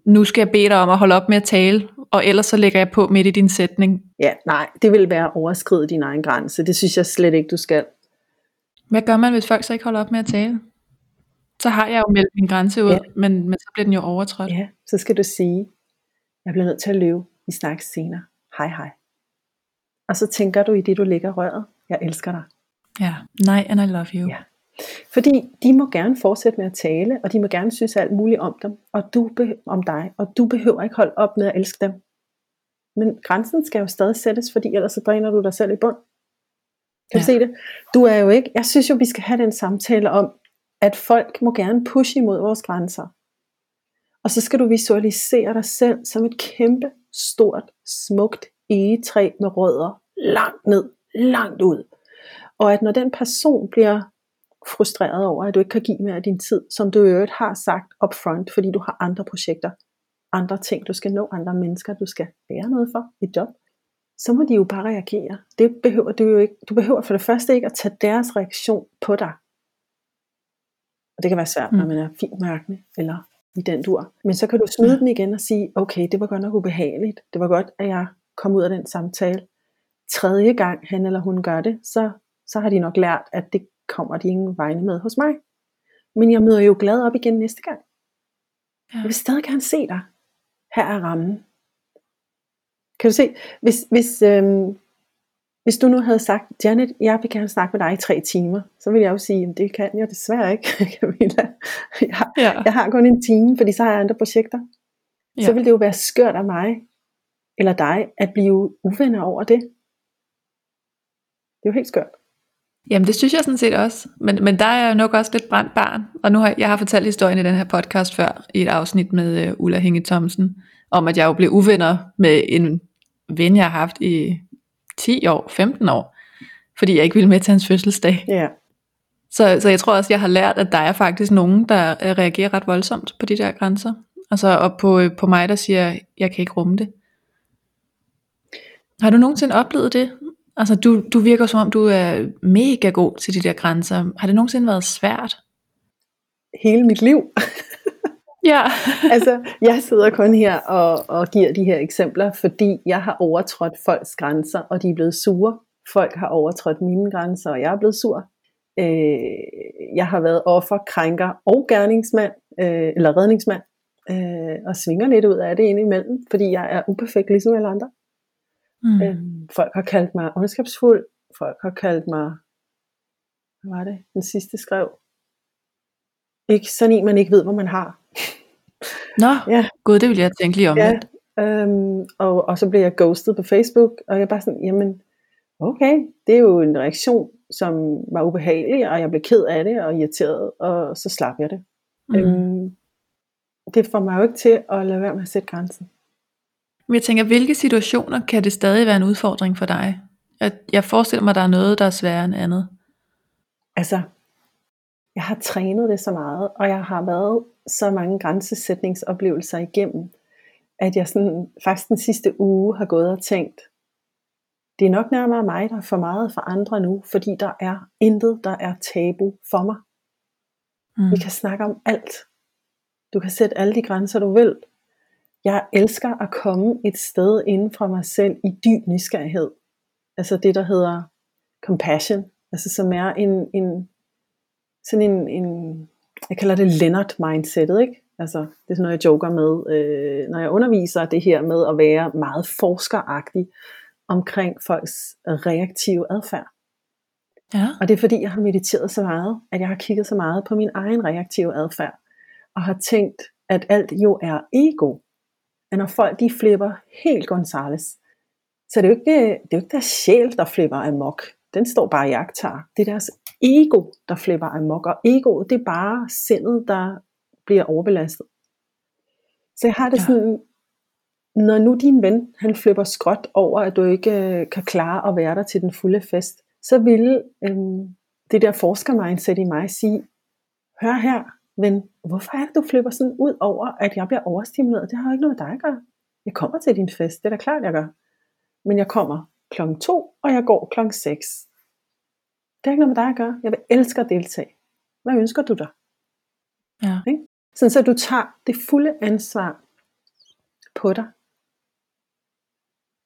nu skal jeg bede dig om at holde op med at tale, og ellers så lægger jeg på midt i din sætning. Ja, nej, det vil være overskride din egen grænse. Det synes jeg slet ikke, du skal. Hvad gør man, hvis folk så ikke holder op med at tale? Så har jeg jo meldt min grænse ud, ja. men, men så bliver den jo overtrådt. Ja, så skal du sige, jeg bliver nødt til at løbe. Vi snakkes senere. Hej hej. Og så tænker du i det, du ligger røret. Jeg elsker dig. Ja, nej, and I love you. Ja. Fordi de må gerne fortsætte med at tale, og de må gerne synes alt muligt om dem, og du om dig, og du behøver ikke holde op med at elske dem. Men grænsen skal jo stadig sættes, fordi ellers så dræner du dig selv i bund. Kan ja. du se det? Du er jo ikke, jeg synes jo, vi skal have den samtale om, at folk må gerne pushe imod vores grænser. Og så skal du visualisere dig selv som et kæmpe, stort, smukt egetræ med rødder langt ned, langt ud. Og at når den person bliver frustreret over, at du ikke kan give mere af din tid, som du i øvrigt har sagt upfront, fordi du har andre projekter, andre ting, du skal nå, andre mennesker, du skal være noget for, i job, så må de jo bare reagere. Det behøver du jo ikke. Du behøver for det første ikke at tage deres reaktion på dig. Og det kan være svært, mm. når man er fint mærkende, eller i den dur. Men så kan du smide den igen og sige, okay, det var godt nok ubehageligt. Det var godt, at jeg kom ud af den samtale. Tredje gang han eller hun gør det, så, så har de nok lært, at det kommer de ingen vegne med hos mig. Men jeg møder jo glad op igen næste gang. Ja. Jeg vil stadig gerne se dig. Her er rammen. Kan du se, hvis, hvis, øhm, hvis du nu havde sagt, Janet, jeg vil gerne snakke med dig i tre timer, så ville jeg jo sige, det kan jeg desværre ikke, Camilla. Jeg, ja. jeg har kun en time, fordi så har jeg andre projekter. Ja. Så ville det jo være skørt af mig, eller dig, at blive uvenner over det. Det er jo helt skørt. Jamen det synes jeg sådan set også. Men, men der er jeg nok også lidt brændt barn. Og nu har jeg har fortalt historien i den her podcast før, i et afsnit med uh, Ulla Hinge Thomsen, om at jeg jo blev uvenner med en ven, jeg har haft i 10 år, 15 år, fordi jeg ikke ville med til hans fødselsdag. Ja. Så, så jeg tror også, jeg har lært, at der er faktisk nogen, der øh, reagerer ret voldsomt på de der grænser. Altså, og på, øh, på mig, der siger, jeg kan ikke rumme det. Har du nogensinde oplevet det? Altså, du, du virker som om, du er mega god til de der grænser. Har det nogensinde været svært? Hele mit liv. Ja. altså, jeg sidder kun her og, og giver de her eksempler, fordi jeg har overtrådt folks grænser, og de er blevet sure. Folk har overtrådt mine grænser, og jeg er blevet sur. Øh, jeg har været offer, krænker og gerningsmand, øh, eller redningsmand, øh, og svinger lidt ud af det indimellem, fordi jeg er uperfekt ligesom alle andre. Mm. Øh, folk har kaldt mig ondskabsfuld, folk har kaldt mig, hvad var det, den sidste skrev, ikke sådan en, man ikke ved, hvor man har. Nå, ja. gud, det vil jeg tænke lige om ja, lidt. Øhm, og, og så blev jeg ghostet på Facebook, og jeg bare sådan, jamen, okay, det er jo en reaktion, som var ubehagelig, og jeg blev ked af det, og irriteret, og så slap jeg det. Mm. Øhm, det får mig jo ikke til at lade være med at sætte grænsen. Men jeg tænker, hvilke situationer kan det stadig være en udfordring for dig? Jeg, jeg forestiller mig, at der er noget, der er sværere end andet. Altså, jeg har trænet det så meget, og jeg har været så mange grænsesætningsoplevelser igennem, at jeg sådan, faktisk den sidste uge har gået og tænkt, det er nok nærmere mig, der er for meget for andre nu, fordi der er intet, der er tabu for mig. Mm. Vi kan snakke om alt. Du kan sætte alle de grænser, du vil. Jeg elsker at komme et sted inden fra mig selv i dyb nysgerrighed. Altså det, der hedder compassion. Altså som er en, en sådan en, en jeg kalder det Leonard mindsetet, ikke? Altså, det er sådan noget, jeg joker med, øh, når jeg underviser det her med at være meget forskeragtig omkring folks reaktive adfærd. Ja. Og det er fordi, jeg har mediteret så meget, at jeg har kigget så meget på min egen reaktive adfærd, og har tænkt, at alt jo er ego. At når folk de flipper helt Gonzales, så det er jo ikke, det er jo ikke deres sjæl, der flipper amok. Den står bare i jagttager. Det er deres ego, der flipper amok, og egoet, det er bare sindet, der bliver overbelastet. Så jeg har det ja. sådan, når nu din ven, han flipper skråt over, at du ikke øh, kan klare at være der til den fulde fest, så vil øhm, det der forsker-mindset i mig sige, hør her, ven, hvorfor er det, du flipper sådan ud over, at jeg bliver overstimuleret? Det har jo ikke noget med dig at gøre. Jeg kommer til din fest, det er da klart, jeg gør. Men jeg kommer klokken 2, og jeg går klokken 6. Det har ikke noget med dig at gøre. Jeg vil elske at deltage. Hvad ønsker du dig? Ja. Ikke? Sådan så du tager det fulde ansvar på dig.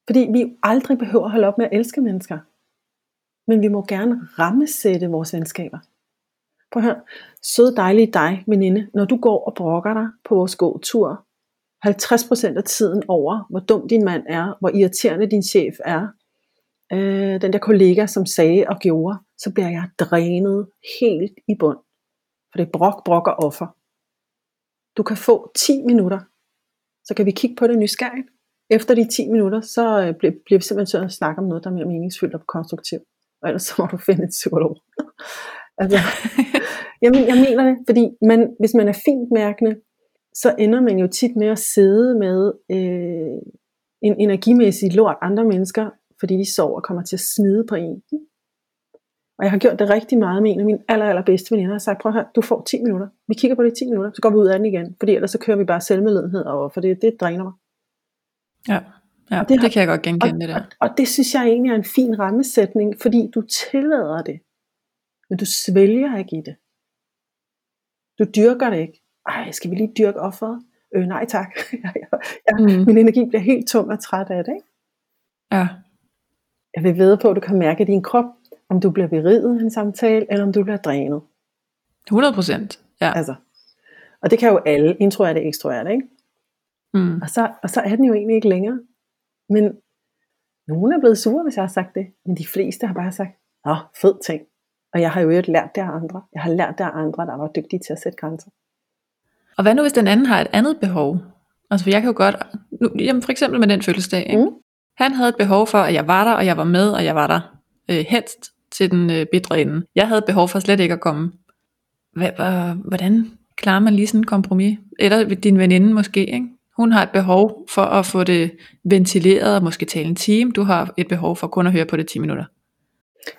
Fordi vi aldrig behøver at holde op med at elske mennesker. Men vi må gerne rammesætte vores venskaber. Prøv at høre. Sød dejlig dig, veninde, når du går og brokker dig på vores gåtur, 50% af tiden over, hvor dum din mand er, hvor irriterende din chef er, øh, den der kollega, som sagde og gjorde, så bliver jeg drænet helt i bund. For det er brok, brok og offer. Du kan få 10 minutter, så kan vi kigge på det nysgerrigt. Efter de 10 minutter, så øh, bliver, bliver vi simpelthen sådan at snakke om noget, der er mere meningsfyldt og konstruktivt. Og ellers så må du finde et psykolog. altså, jamen, jeg mener det, fordi man, hvis man er fint mærkende, så ender man jo tit med at sidde med øh, en energimæssig lort andre mennesker, fordi de sover og kommer til at smide på en. Og jeg har gjort det rigtig meget med en af mine aller, aller bedste veninder. Jeg har sagt, prøv høre, du får 10 minutter. Vi kigger på det i 10 minutter, så går vi ud af den igen. Fordi ellers så kører vi bare selvmedledenhed over, for det, det dræner mig. Ja, ja det, har, det kan jeg godt genkende og, det der. Og, og det synes jeg egentlig er en fin rammesætning, fordi du tillader det. Men du svælger ikke i det. Du dyrker det ikke. Ej, skal vi lige dyrke offeret? Øh, nej tak. jeg, jeg, mm. Min energi bliver helt tung og træt af det. Ikke? Ja. Jeg vil vide på, at du kan mærke i din krop, om du bliver beriget i en samtale, eller om du bliver drænet. 100 procent, ja. Altså. Og det kan jo alle, introverte og ekstroverte, ikke? Mm. Og, så, og så er den jo egentlig ikke længere. Men nogen er blevet sure, hvis jeg har sagt det. Men de fleste har bare sagt, åh, fed ting. Og jeg har jo øvrigt lært det af andre. Jeg har lært det af andre, der var dygtige til at sætte grænser. Og hvad nu, hvis den anden har et andet behov? Altså, for jeg kan jo godt, nu, jamen for eksempel med den fødselsdag, ikke? Mm. Han havde et behov for, at jeg var der, og jeg var med, og jeg var der øh, helst til den øh, bedre ende. Jeg havde behov for slet ikke at komme. Hvordan klarer man lige sådan en kompromis? Eller din veninde måske, ikke? Hun har et behov for at få det ventileret og måske tale en time. Du har et behov for kun at høre på det 10 minutter.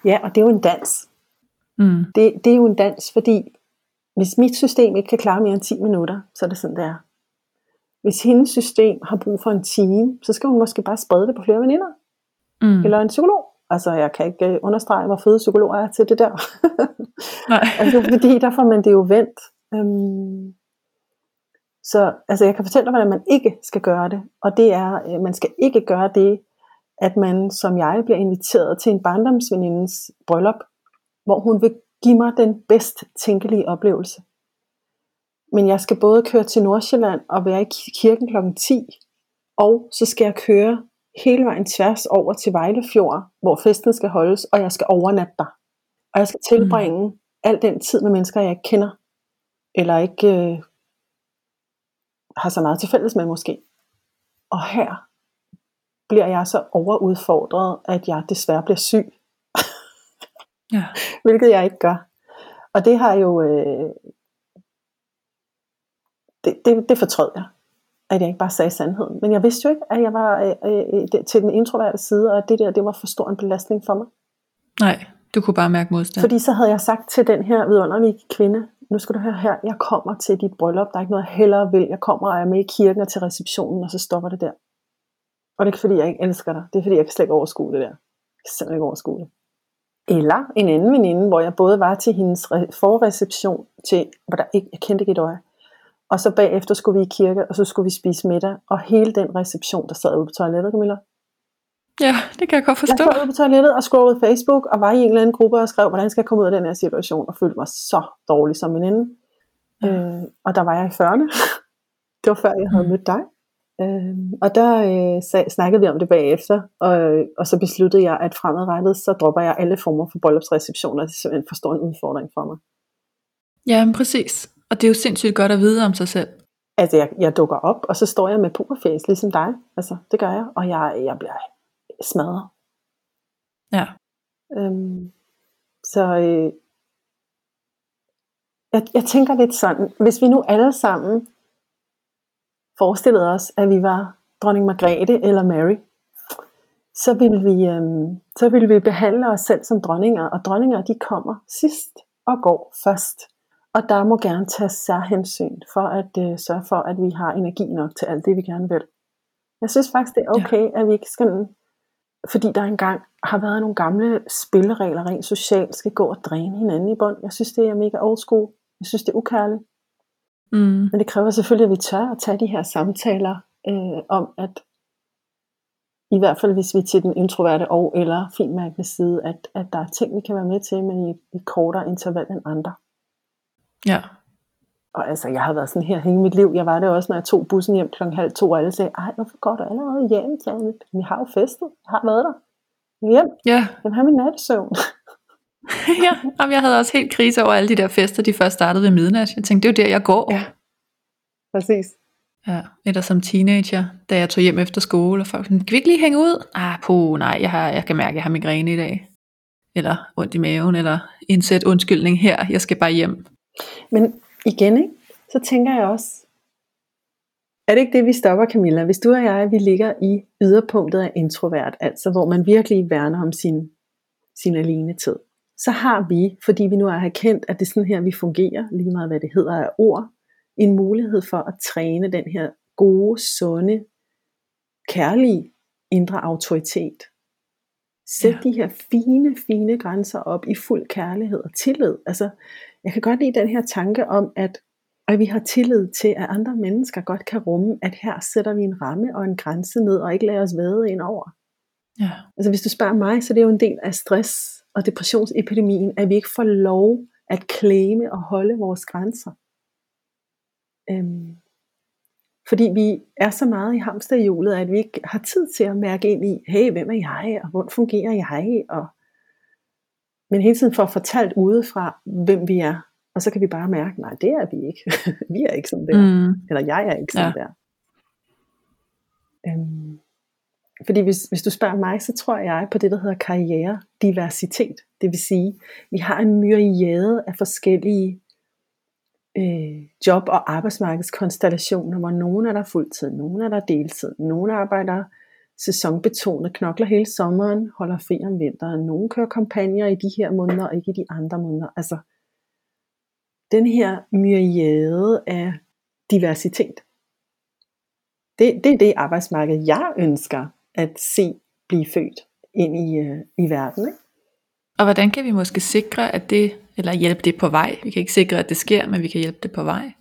Ja, og det er jo en dans. Mm. Det, det er jo en dans, fordi hvis mit system ikke kan klare mere end 10 minutter, så er det sådan, det er. Hvis hendes system har brug for en time, så skal hun måske bare sprede det på flere veninder. Mm. Eller en psykolog. Altså, jeg kan ikke øh, understrege, hvor fede psykologer er til det der. Nej. altså, fordi der får man det jo vendt. Øhm, så altså, jeg kan fortælle dig, hvordan man ikke skal gøre det. Og det er, at man skal ikke gøre det, at man som jeg bliver inviteret til en barndomsvenindens bryllup, hvor hun vil give mig den bedst tænkelige oplevelse. Men jeg skal både køre til Nordsjælland og være i kirken kl. 10, og så skal jeg køre hele vejen tværs over til Vejlefjord, hvor festen skal holdes, og jeg skal overnatte der. Og jeg skal tilbringe mm. al den tid med mennesker, jeg ikke kender, eller ikke øh, har så meget til fælles med måske. Og her bliver jeg så overudfordret, at jeg desværre bliver syg. ja. Hvilket jeg ikke gør. Og det har jo... Øh, det, det, det fortrød jeg at jeg ikke bare sagde sandheden. Men jeg vidste jo ikke, at jeg var øh, øh, til den introverte side, og at det der, det var for stor en belastning for mig. Nej, du kunne bare mærke modstand. Fordi så havde jeg sagt til den her vidunderlige kvinde, nu skal du høre her, jeg kommer til dit bryllup, der er ikke noget, jeg hellere vil. Jeg kommer og er med i kirken og til receptionen, og så stopper det der. Og det er ikke fordi, jeg ikke elsker dig. Det er fordi, jeg kan slet ikke overskue det der. Jeg kan simpelthen ikke overskue det. Eller en anden veninde, hvor jeg både var til hendes forreception, til, hvor der ikke, jeg kendte ikke et øje, og så bagefter skulle vi i kirke, og så skulle vi spise middag. Og hele den reception, der sad ude på toilettet, Camilla. Ja, det kan jeg godt forstå. Jeg sad ude på toilettet og scrollede Facebook, og var i en eller anden gruppe og skrev, hvordan skal jeg komme ud af den her situation, og følte mig så dårlig som veninde. Ja. Øh, og der var jeg i 40'erne. det var før jeg havde mm. mødt dig. Øh, og der øh, sag, snakkede vi om det bagefter, og, og så besluttede jeg, at fremadrettet, så dropper jeg alle former for bryllupsreceptioner. Det er simpelthen for stor en udfordring for mig. Ja, men præcis. Og det er jo sindssygt godt at vide om sig selv. Altså, jeg, jeg dukker op, og så står jeg med pokerface, ligesom dig. Altså, det gør jeg. Og jeg, jeg bliver smadret. Ja. Øhm, så øh, jeg, jeg tænker lidt sådan, hvis vi nu alle sammen forestillede os, at vi var dronning Margrethe eller Mary, så ville vi, øhm, så ville vi behandle os selv som dronninger, og dronninger de kommer sidst og går først. Og der må gerne tage særhensyn for at øh, sørge for, at vi har energi nok til alt det, vi gerne vil. Jeg synes faktisk, det er okay, ja. at vi ikke skal, fordi der engang har været nogle gamle spilleregler rent socialt, skal gå og dræne hinanden i bund. Jeg synes, det er mega old school. Jeg synes, det er ukærligt. Mm. Men det kræver selvfølgelig, at vi tør at tage de her samtaler øh, om, at i hvert fald hvis vi er til den introverte og eller finmærkende side, at, at der er ting, vi kan være med til, men i et kortere interval end andre. Ja. Og altså, jeg har været sådan her hele mit liv. Jeg var det også, når jeg tog bussen hjem klokken halv to, og alle sagde, ej, hvorfor går du allerede hjem, Janet? Vi har jo festet. Jeg har været der. Hjem. Ja. Jeg har min nattesøvn. ja, Jamen, jeg havde også helt krise over alle de der fester, de først startede ved midnat. Jeg tænkte, det er jo der, jeg går. Ja, præcis. Ja, eller som teenager, da jeg tog hjem efter skole, og folk sådan, kan vi ikke lige hænge ud? Ah, på, nej, jeg, har, jeg kan mærke, at jeg har migræne i dag. Eller ondt i maven, eller indsæt undskyldning her, jeg skal bare hjem. Men igen, ikke? så tænker jeg også, er det ikke det, vi stopper, Camilla? Hvis du og jeg, vi ligger i yderpunktet af introvert, altså hvor man virkelig værner om sin, sin alene tid, så har vi, fordi vi nu har erkendt, at det er sådan her, vi fungerer, lige meget hvad det hedder af ord, en mulighed for at træne den her gode, sunde, kærlige indre autoritet. Sæt ja. de her fine, fine grænser op i fuld kærlighed og tillid. Altså, jeg kan godt lide den her tanke om, at at vi har tillid til, at andre mennesker godt kan rumme, at her sætter vi en ramme og en grænse ned, og ikke lader os vade ind over. Ja. Altså hvis du spørger mig, så det er jo en del af stress og depressionsepidemien, at vi ikke får lov at klæme og holde vores grænser. Øhm, fordi vi er så meget i hamsterhjulet, at vi ikke har tid til at mærke ind i, hey, hvem er jeg, og hvordan fungerer jeg, og men hele tiden får fortalt udefra, hvem vi er. Og så kan vi bare mærke, nej, det er vi ikke. vi er ikke sådan der. Mm. Eller jeg er ikke sådan ja. der. Øhm, fordi hvis, hvis du spørger mig, så tror jeg på det, der hedder karriere-diversitet. Det vil sige, vi har en myriade af forskellige øh, job- og arbejdsmarkedskonstellationer, hvor nogen er der fuldtid, nogen er der deltid, nogen arbejder sæsonbetonet, knokler hele sommeren, holder fri om vinteren, Nogle kører kampagner i de her måneder, og ikke i de andre måneder. Altså, den her myriade af diversitet. Det, det er det arbejdsmarked, jeg ønsker at se blive født ind i, øh, i verden. Ikke? Og hvordan kan vi måske sikre, at det, eller hjælpe det på vej? Vi kan ikke sikre, at det sker, men vi kan hjælpe det på vej.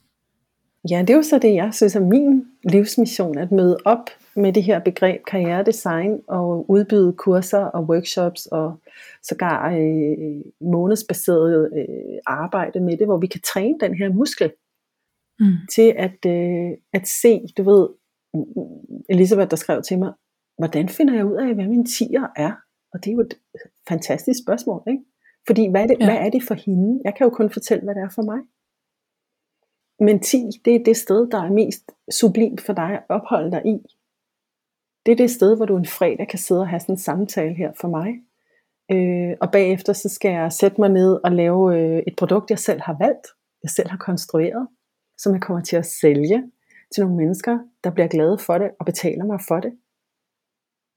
Ja, det er jo så det, jeg synes er min livsmission, at møde op med det her begreb karrieredesign og udbyde kurser og workshops og sågar øh, månedsbaseret øh, arbejde med det, hvor vi kan træne den her muskel mm. til at, øh, at se, du ved, Elisabeth der skrev til mig, hvordan finder jeg ud af, hvad min tiger er? Og det er jo et fantastisk spørgsmål, ikke? Fordi hvad er, det, ja. hvad er det for hende? Jeg kan jo kun fortælle, hvad det er for mig. Men 10, det er det sted, der er mest sublimt for dig at opholde dig i. Det er det sted, hvor du en fredag kan sidde og have sådan en samtale her for mig. Øh, og bagefter så skal jeg sætte mig ned og lave øh, et produkt, jeg selv har valgt, jeg selv har konstrueret, som jeg kommer til at sælge til nogle mennesker, der bliver glade for det og betaler mig for det.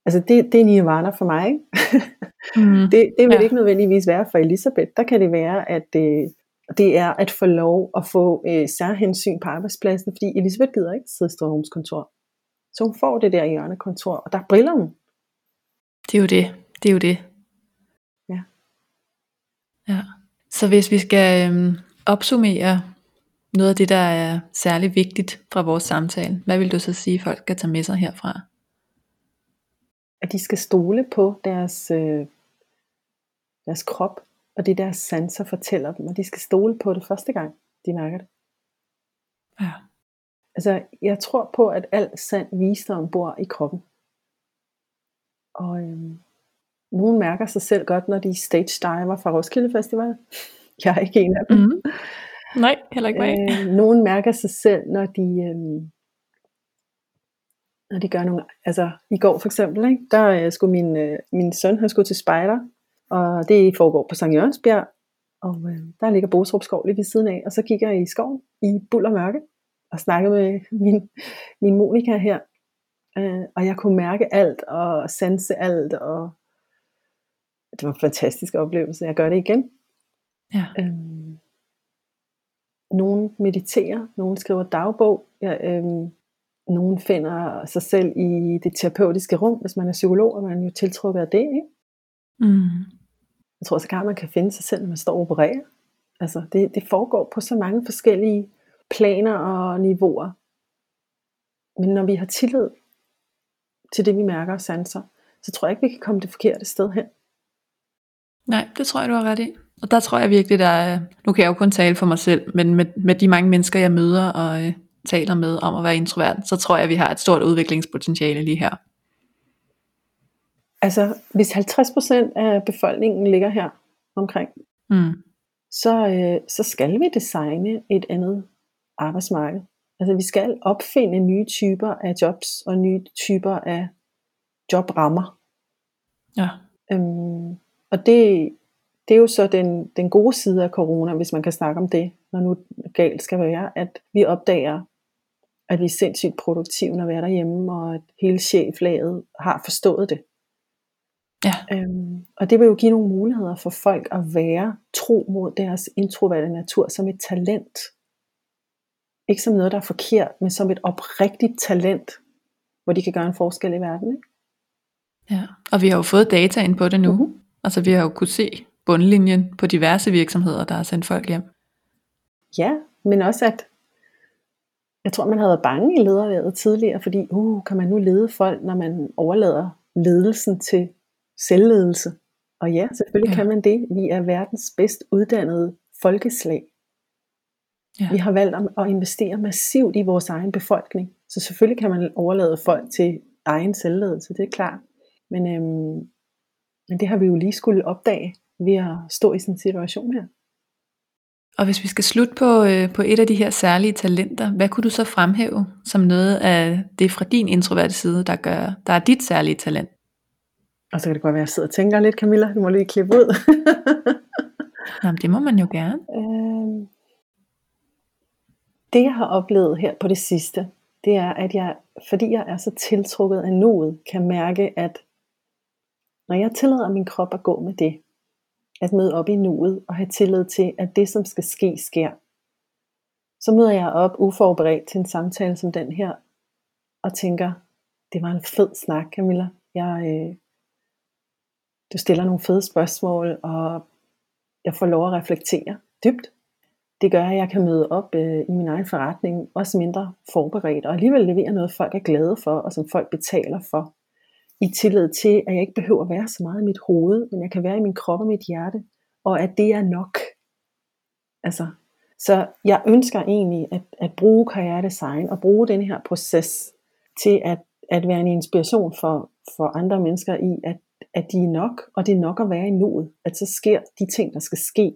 Altså det, det er nirvana for mig. Ikke? Mm, det, det vil ja. ikke nødvendigvis være for Elisabeth. Der kan det være, at det, det er at få lov at få øh, særhensyn på arbejdspladsen, fordi Elisabeth gider ikke sidde i Storholms kontor. Så hun får det der hjørnekontor, og der briller hun. Det er jo det. Det er jo det. Ja. Ja. Så hvis vi skal øhm, opsummere noget af det, der er særlig vigtigt fra vores samtale, hvad vil du så sige, folk skal tage med sig herfra? At de skal stole på deres, øh, deres krop, og det deres sanser fortæller dem, og de skal stole på det første gang, de mærker det. Ja. Altså, jeg tror på, at al sand visdom bor i kroppen. Og øhm, nogen mærker sig selv godt, når de stage diver fra Roskilde Festival. Jeg er ikke en af dem. Mm. Nej, heller ikke mig. Øh, nogen mærker sig selv, når de, øhm, når de gør nogle... Altså, i går for eksempel, ikke, der øh, skulle min, øh, min søn, han skulle til spejder, og det foregår på Sankt Jørgensbjerg, og øh, der ligger Bostrup skov lige ved siden af, og så kigger jeg i skoven i buld og mørke, og snakkede med min, min Monika her, øh, og jeg kunne mærke alt, og sanse alt, og det var en fantastisk oplevelse, jeg gør det igen. Ja. Øhm, nogen mediterer, nogen skriver dagbog, ja, øhm, nogen finder sig selv i det terapeutiske rum, hvis man er psykolog, og man er jo tiltrukket af det, ikke? Mm. Jeg tror så kan man kan finde sig selv, når man står og opererer. Altså, det, det foregår på så mange forskellige planer og niveauer. Men når vi har tillid til det, vi mærker og sanser, så tror jeg ikke, vi kan komme det forkerte sted hen. Nej, det tror jeg, du har ret i. Og der tror jeg virkelig, der er, nu kan jeg jo kun tale for mig selv, men med, med de mange mennesker, jeg møder og øh, taler med om at være introvert, så tror jeg, vi har et stort udviklingspotentiale lige her. Altså, hvis 50% af befolkningen ligger her omkring, mm. så, øh, så skal vi designe et andet arbejdsmarked. Altså vi skal opfinde nye typer af jobs og nye typer af jobrammer. Ja. Øhm, og det, det er jo så den, den gode side af corona, hvis man kan snakke om det, når nu galt skal være, at vi opdager, at vi er sindssygt produktive, når vi er derhjemme, og at hele cheflaget har forstået det. Ja. Øhm, og det vil jo give nogle muligheder for folk at være tro mod deres introverte natur som et talent. Ikke som noget, der er forkert, men som et oprigtigt talent, hvor de kan gøre en forskel i verden. Ikke? Ja, og vi har jo fået data ind på det nu. Uh-huh. Altså vi har jo kunnet se bundlinjen på diverse virksomheder, der har sendt folk hjem. Ja, men også at, jeg tror man havde været bange i lederværet tidligere, fordi uh, kan man nu lede folk, når man overlader ledelsen til selvledelse? Og ja, selvfølgelig ja. kan man det. Vi er verdens bedst uddannede folkeslag. Ja. Vi har valgt at investere massivt i vores egen befolkning. Så selvfølgelig kan man overlade folk til egen selvledelse, det er klart. Men, øhm, men det har vi jo lige skulle opdage ved at stå i sådan en situation her. Og hvis vi skal slutte på, øh, på et af de her særlige talenter, hvad kunne du så fremhæve som noget af det fra din introverte side, der, gør, der er dit særlige talent? Og så kan det godt være, at jeg sidder og tænker lidt, Camilla. Du må lige klippe ud. Jamen, det må man jo gerne. Øhm, det jeg har oplevet her på det sidste, det er, at jeg, fordi jeg er så tiltrukket af nuet, kan mærke, at når jeg tillader min krop at gå med det, at møde op i nuet og have tillid til, at det som skal ske, sker, så møder jeg op uforberedt til en samtale som den her, og tænker, det var en fed snak, Camilla. Jeg, øh, du stiller nogle fede spørgsmål, og jeg får lov at reflektere dybt. Det gør, at jeg kan møde op øh, i min egen forretning, også mindre forberedt, og alligevel levere noget, folk er glade for, og som folk betaler for i tillid til, at jeg ikke behøver at være så meget i mit hoved, men jeg kan være i min krop og mit hjerte, og at det er nok. Altså, så jeg ønsker egentlig at, at bruge karrieredesign og bruge den her proces til at, at være en inspiration for, for andre mennesker i, at, at de er nok, og det er nok at være i nuet, at så sker de ting, der skal ske.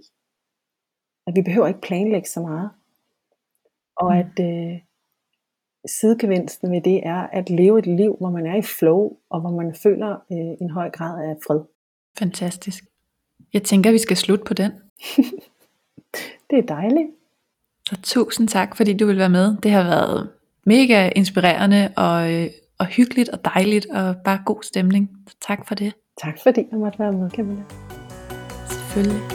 At vi behøver ikke planlægge så meget. Og mm. at, øh, sidegevinsten ved det er at leve et liv, hvor man er i flow, og hvor man føler øh, en høj grad af fred. Fantastisk. Jeg tænker, vi skal slutte på den. det er dejligt. Så tusind tak, fordi du vil være med. Det har været mega inspirerende og, øh, og hyggeligt og dejligt og bare god stemning. Så tak for det. Tak fordi jeg måtte være med, Camilla. Selvfølgelig.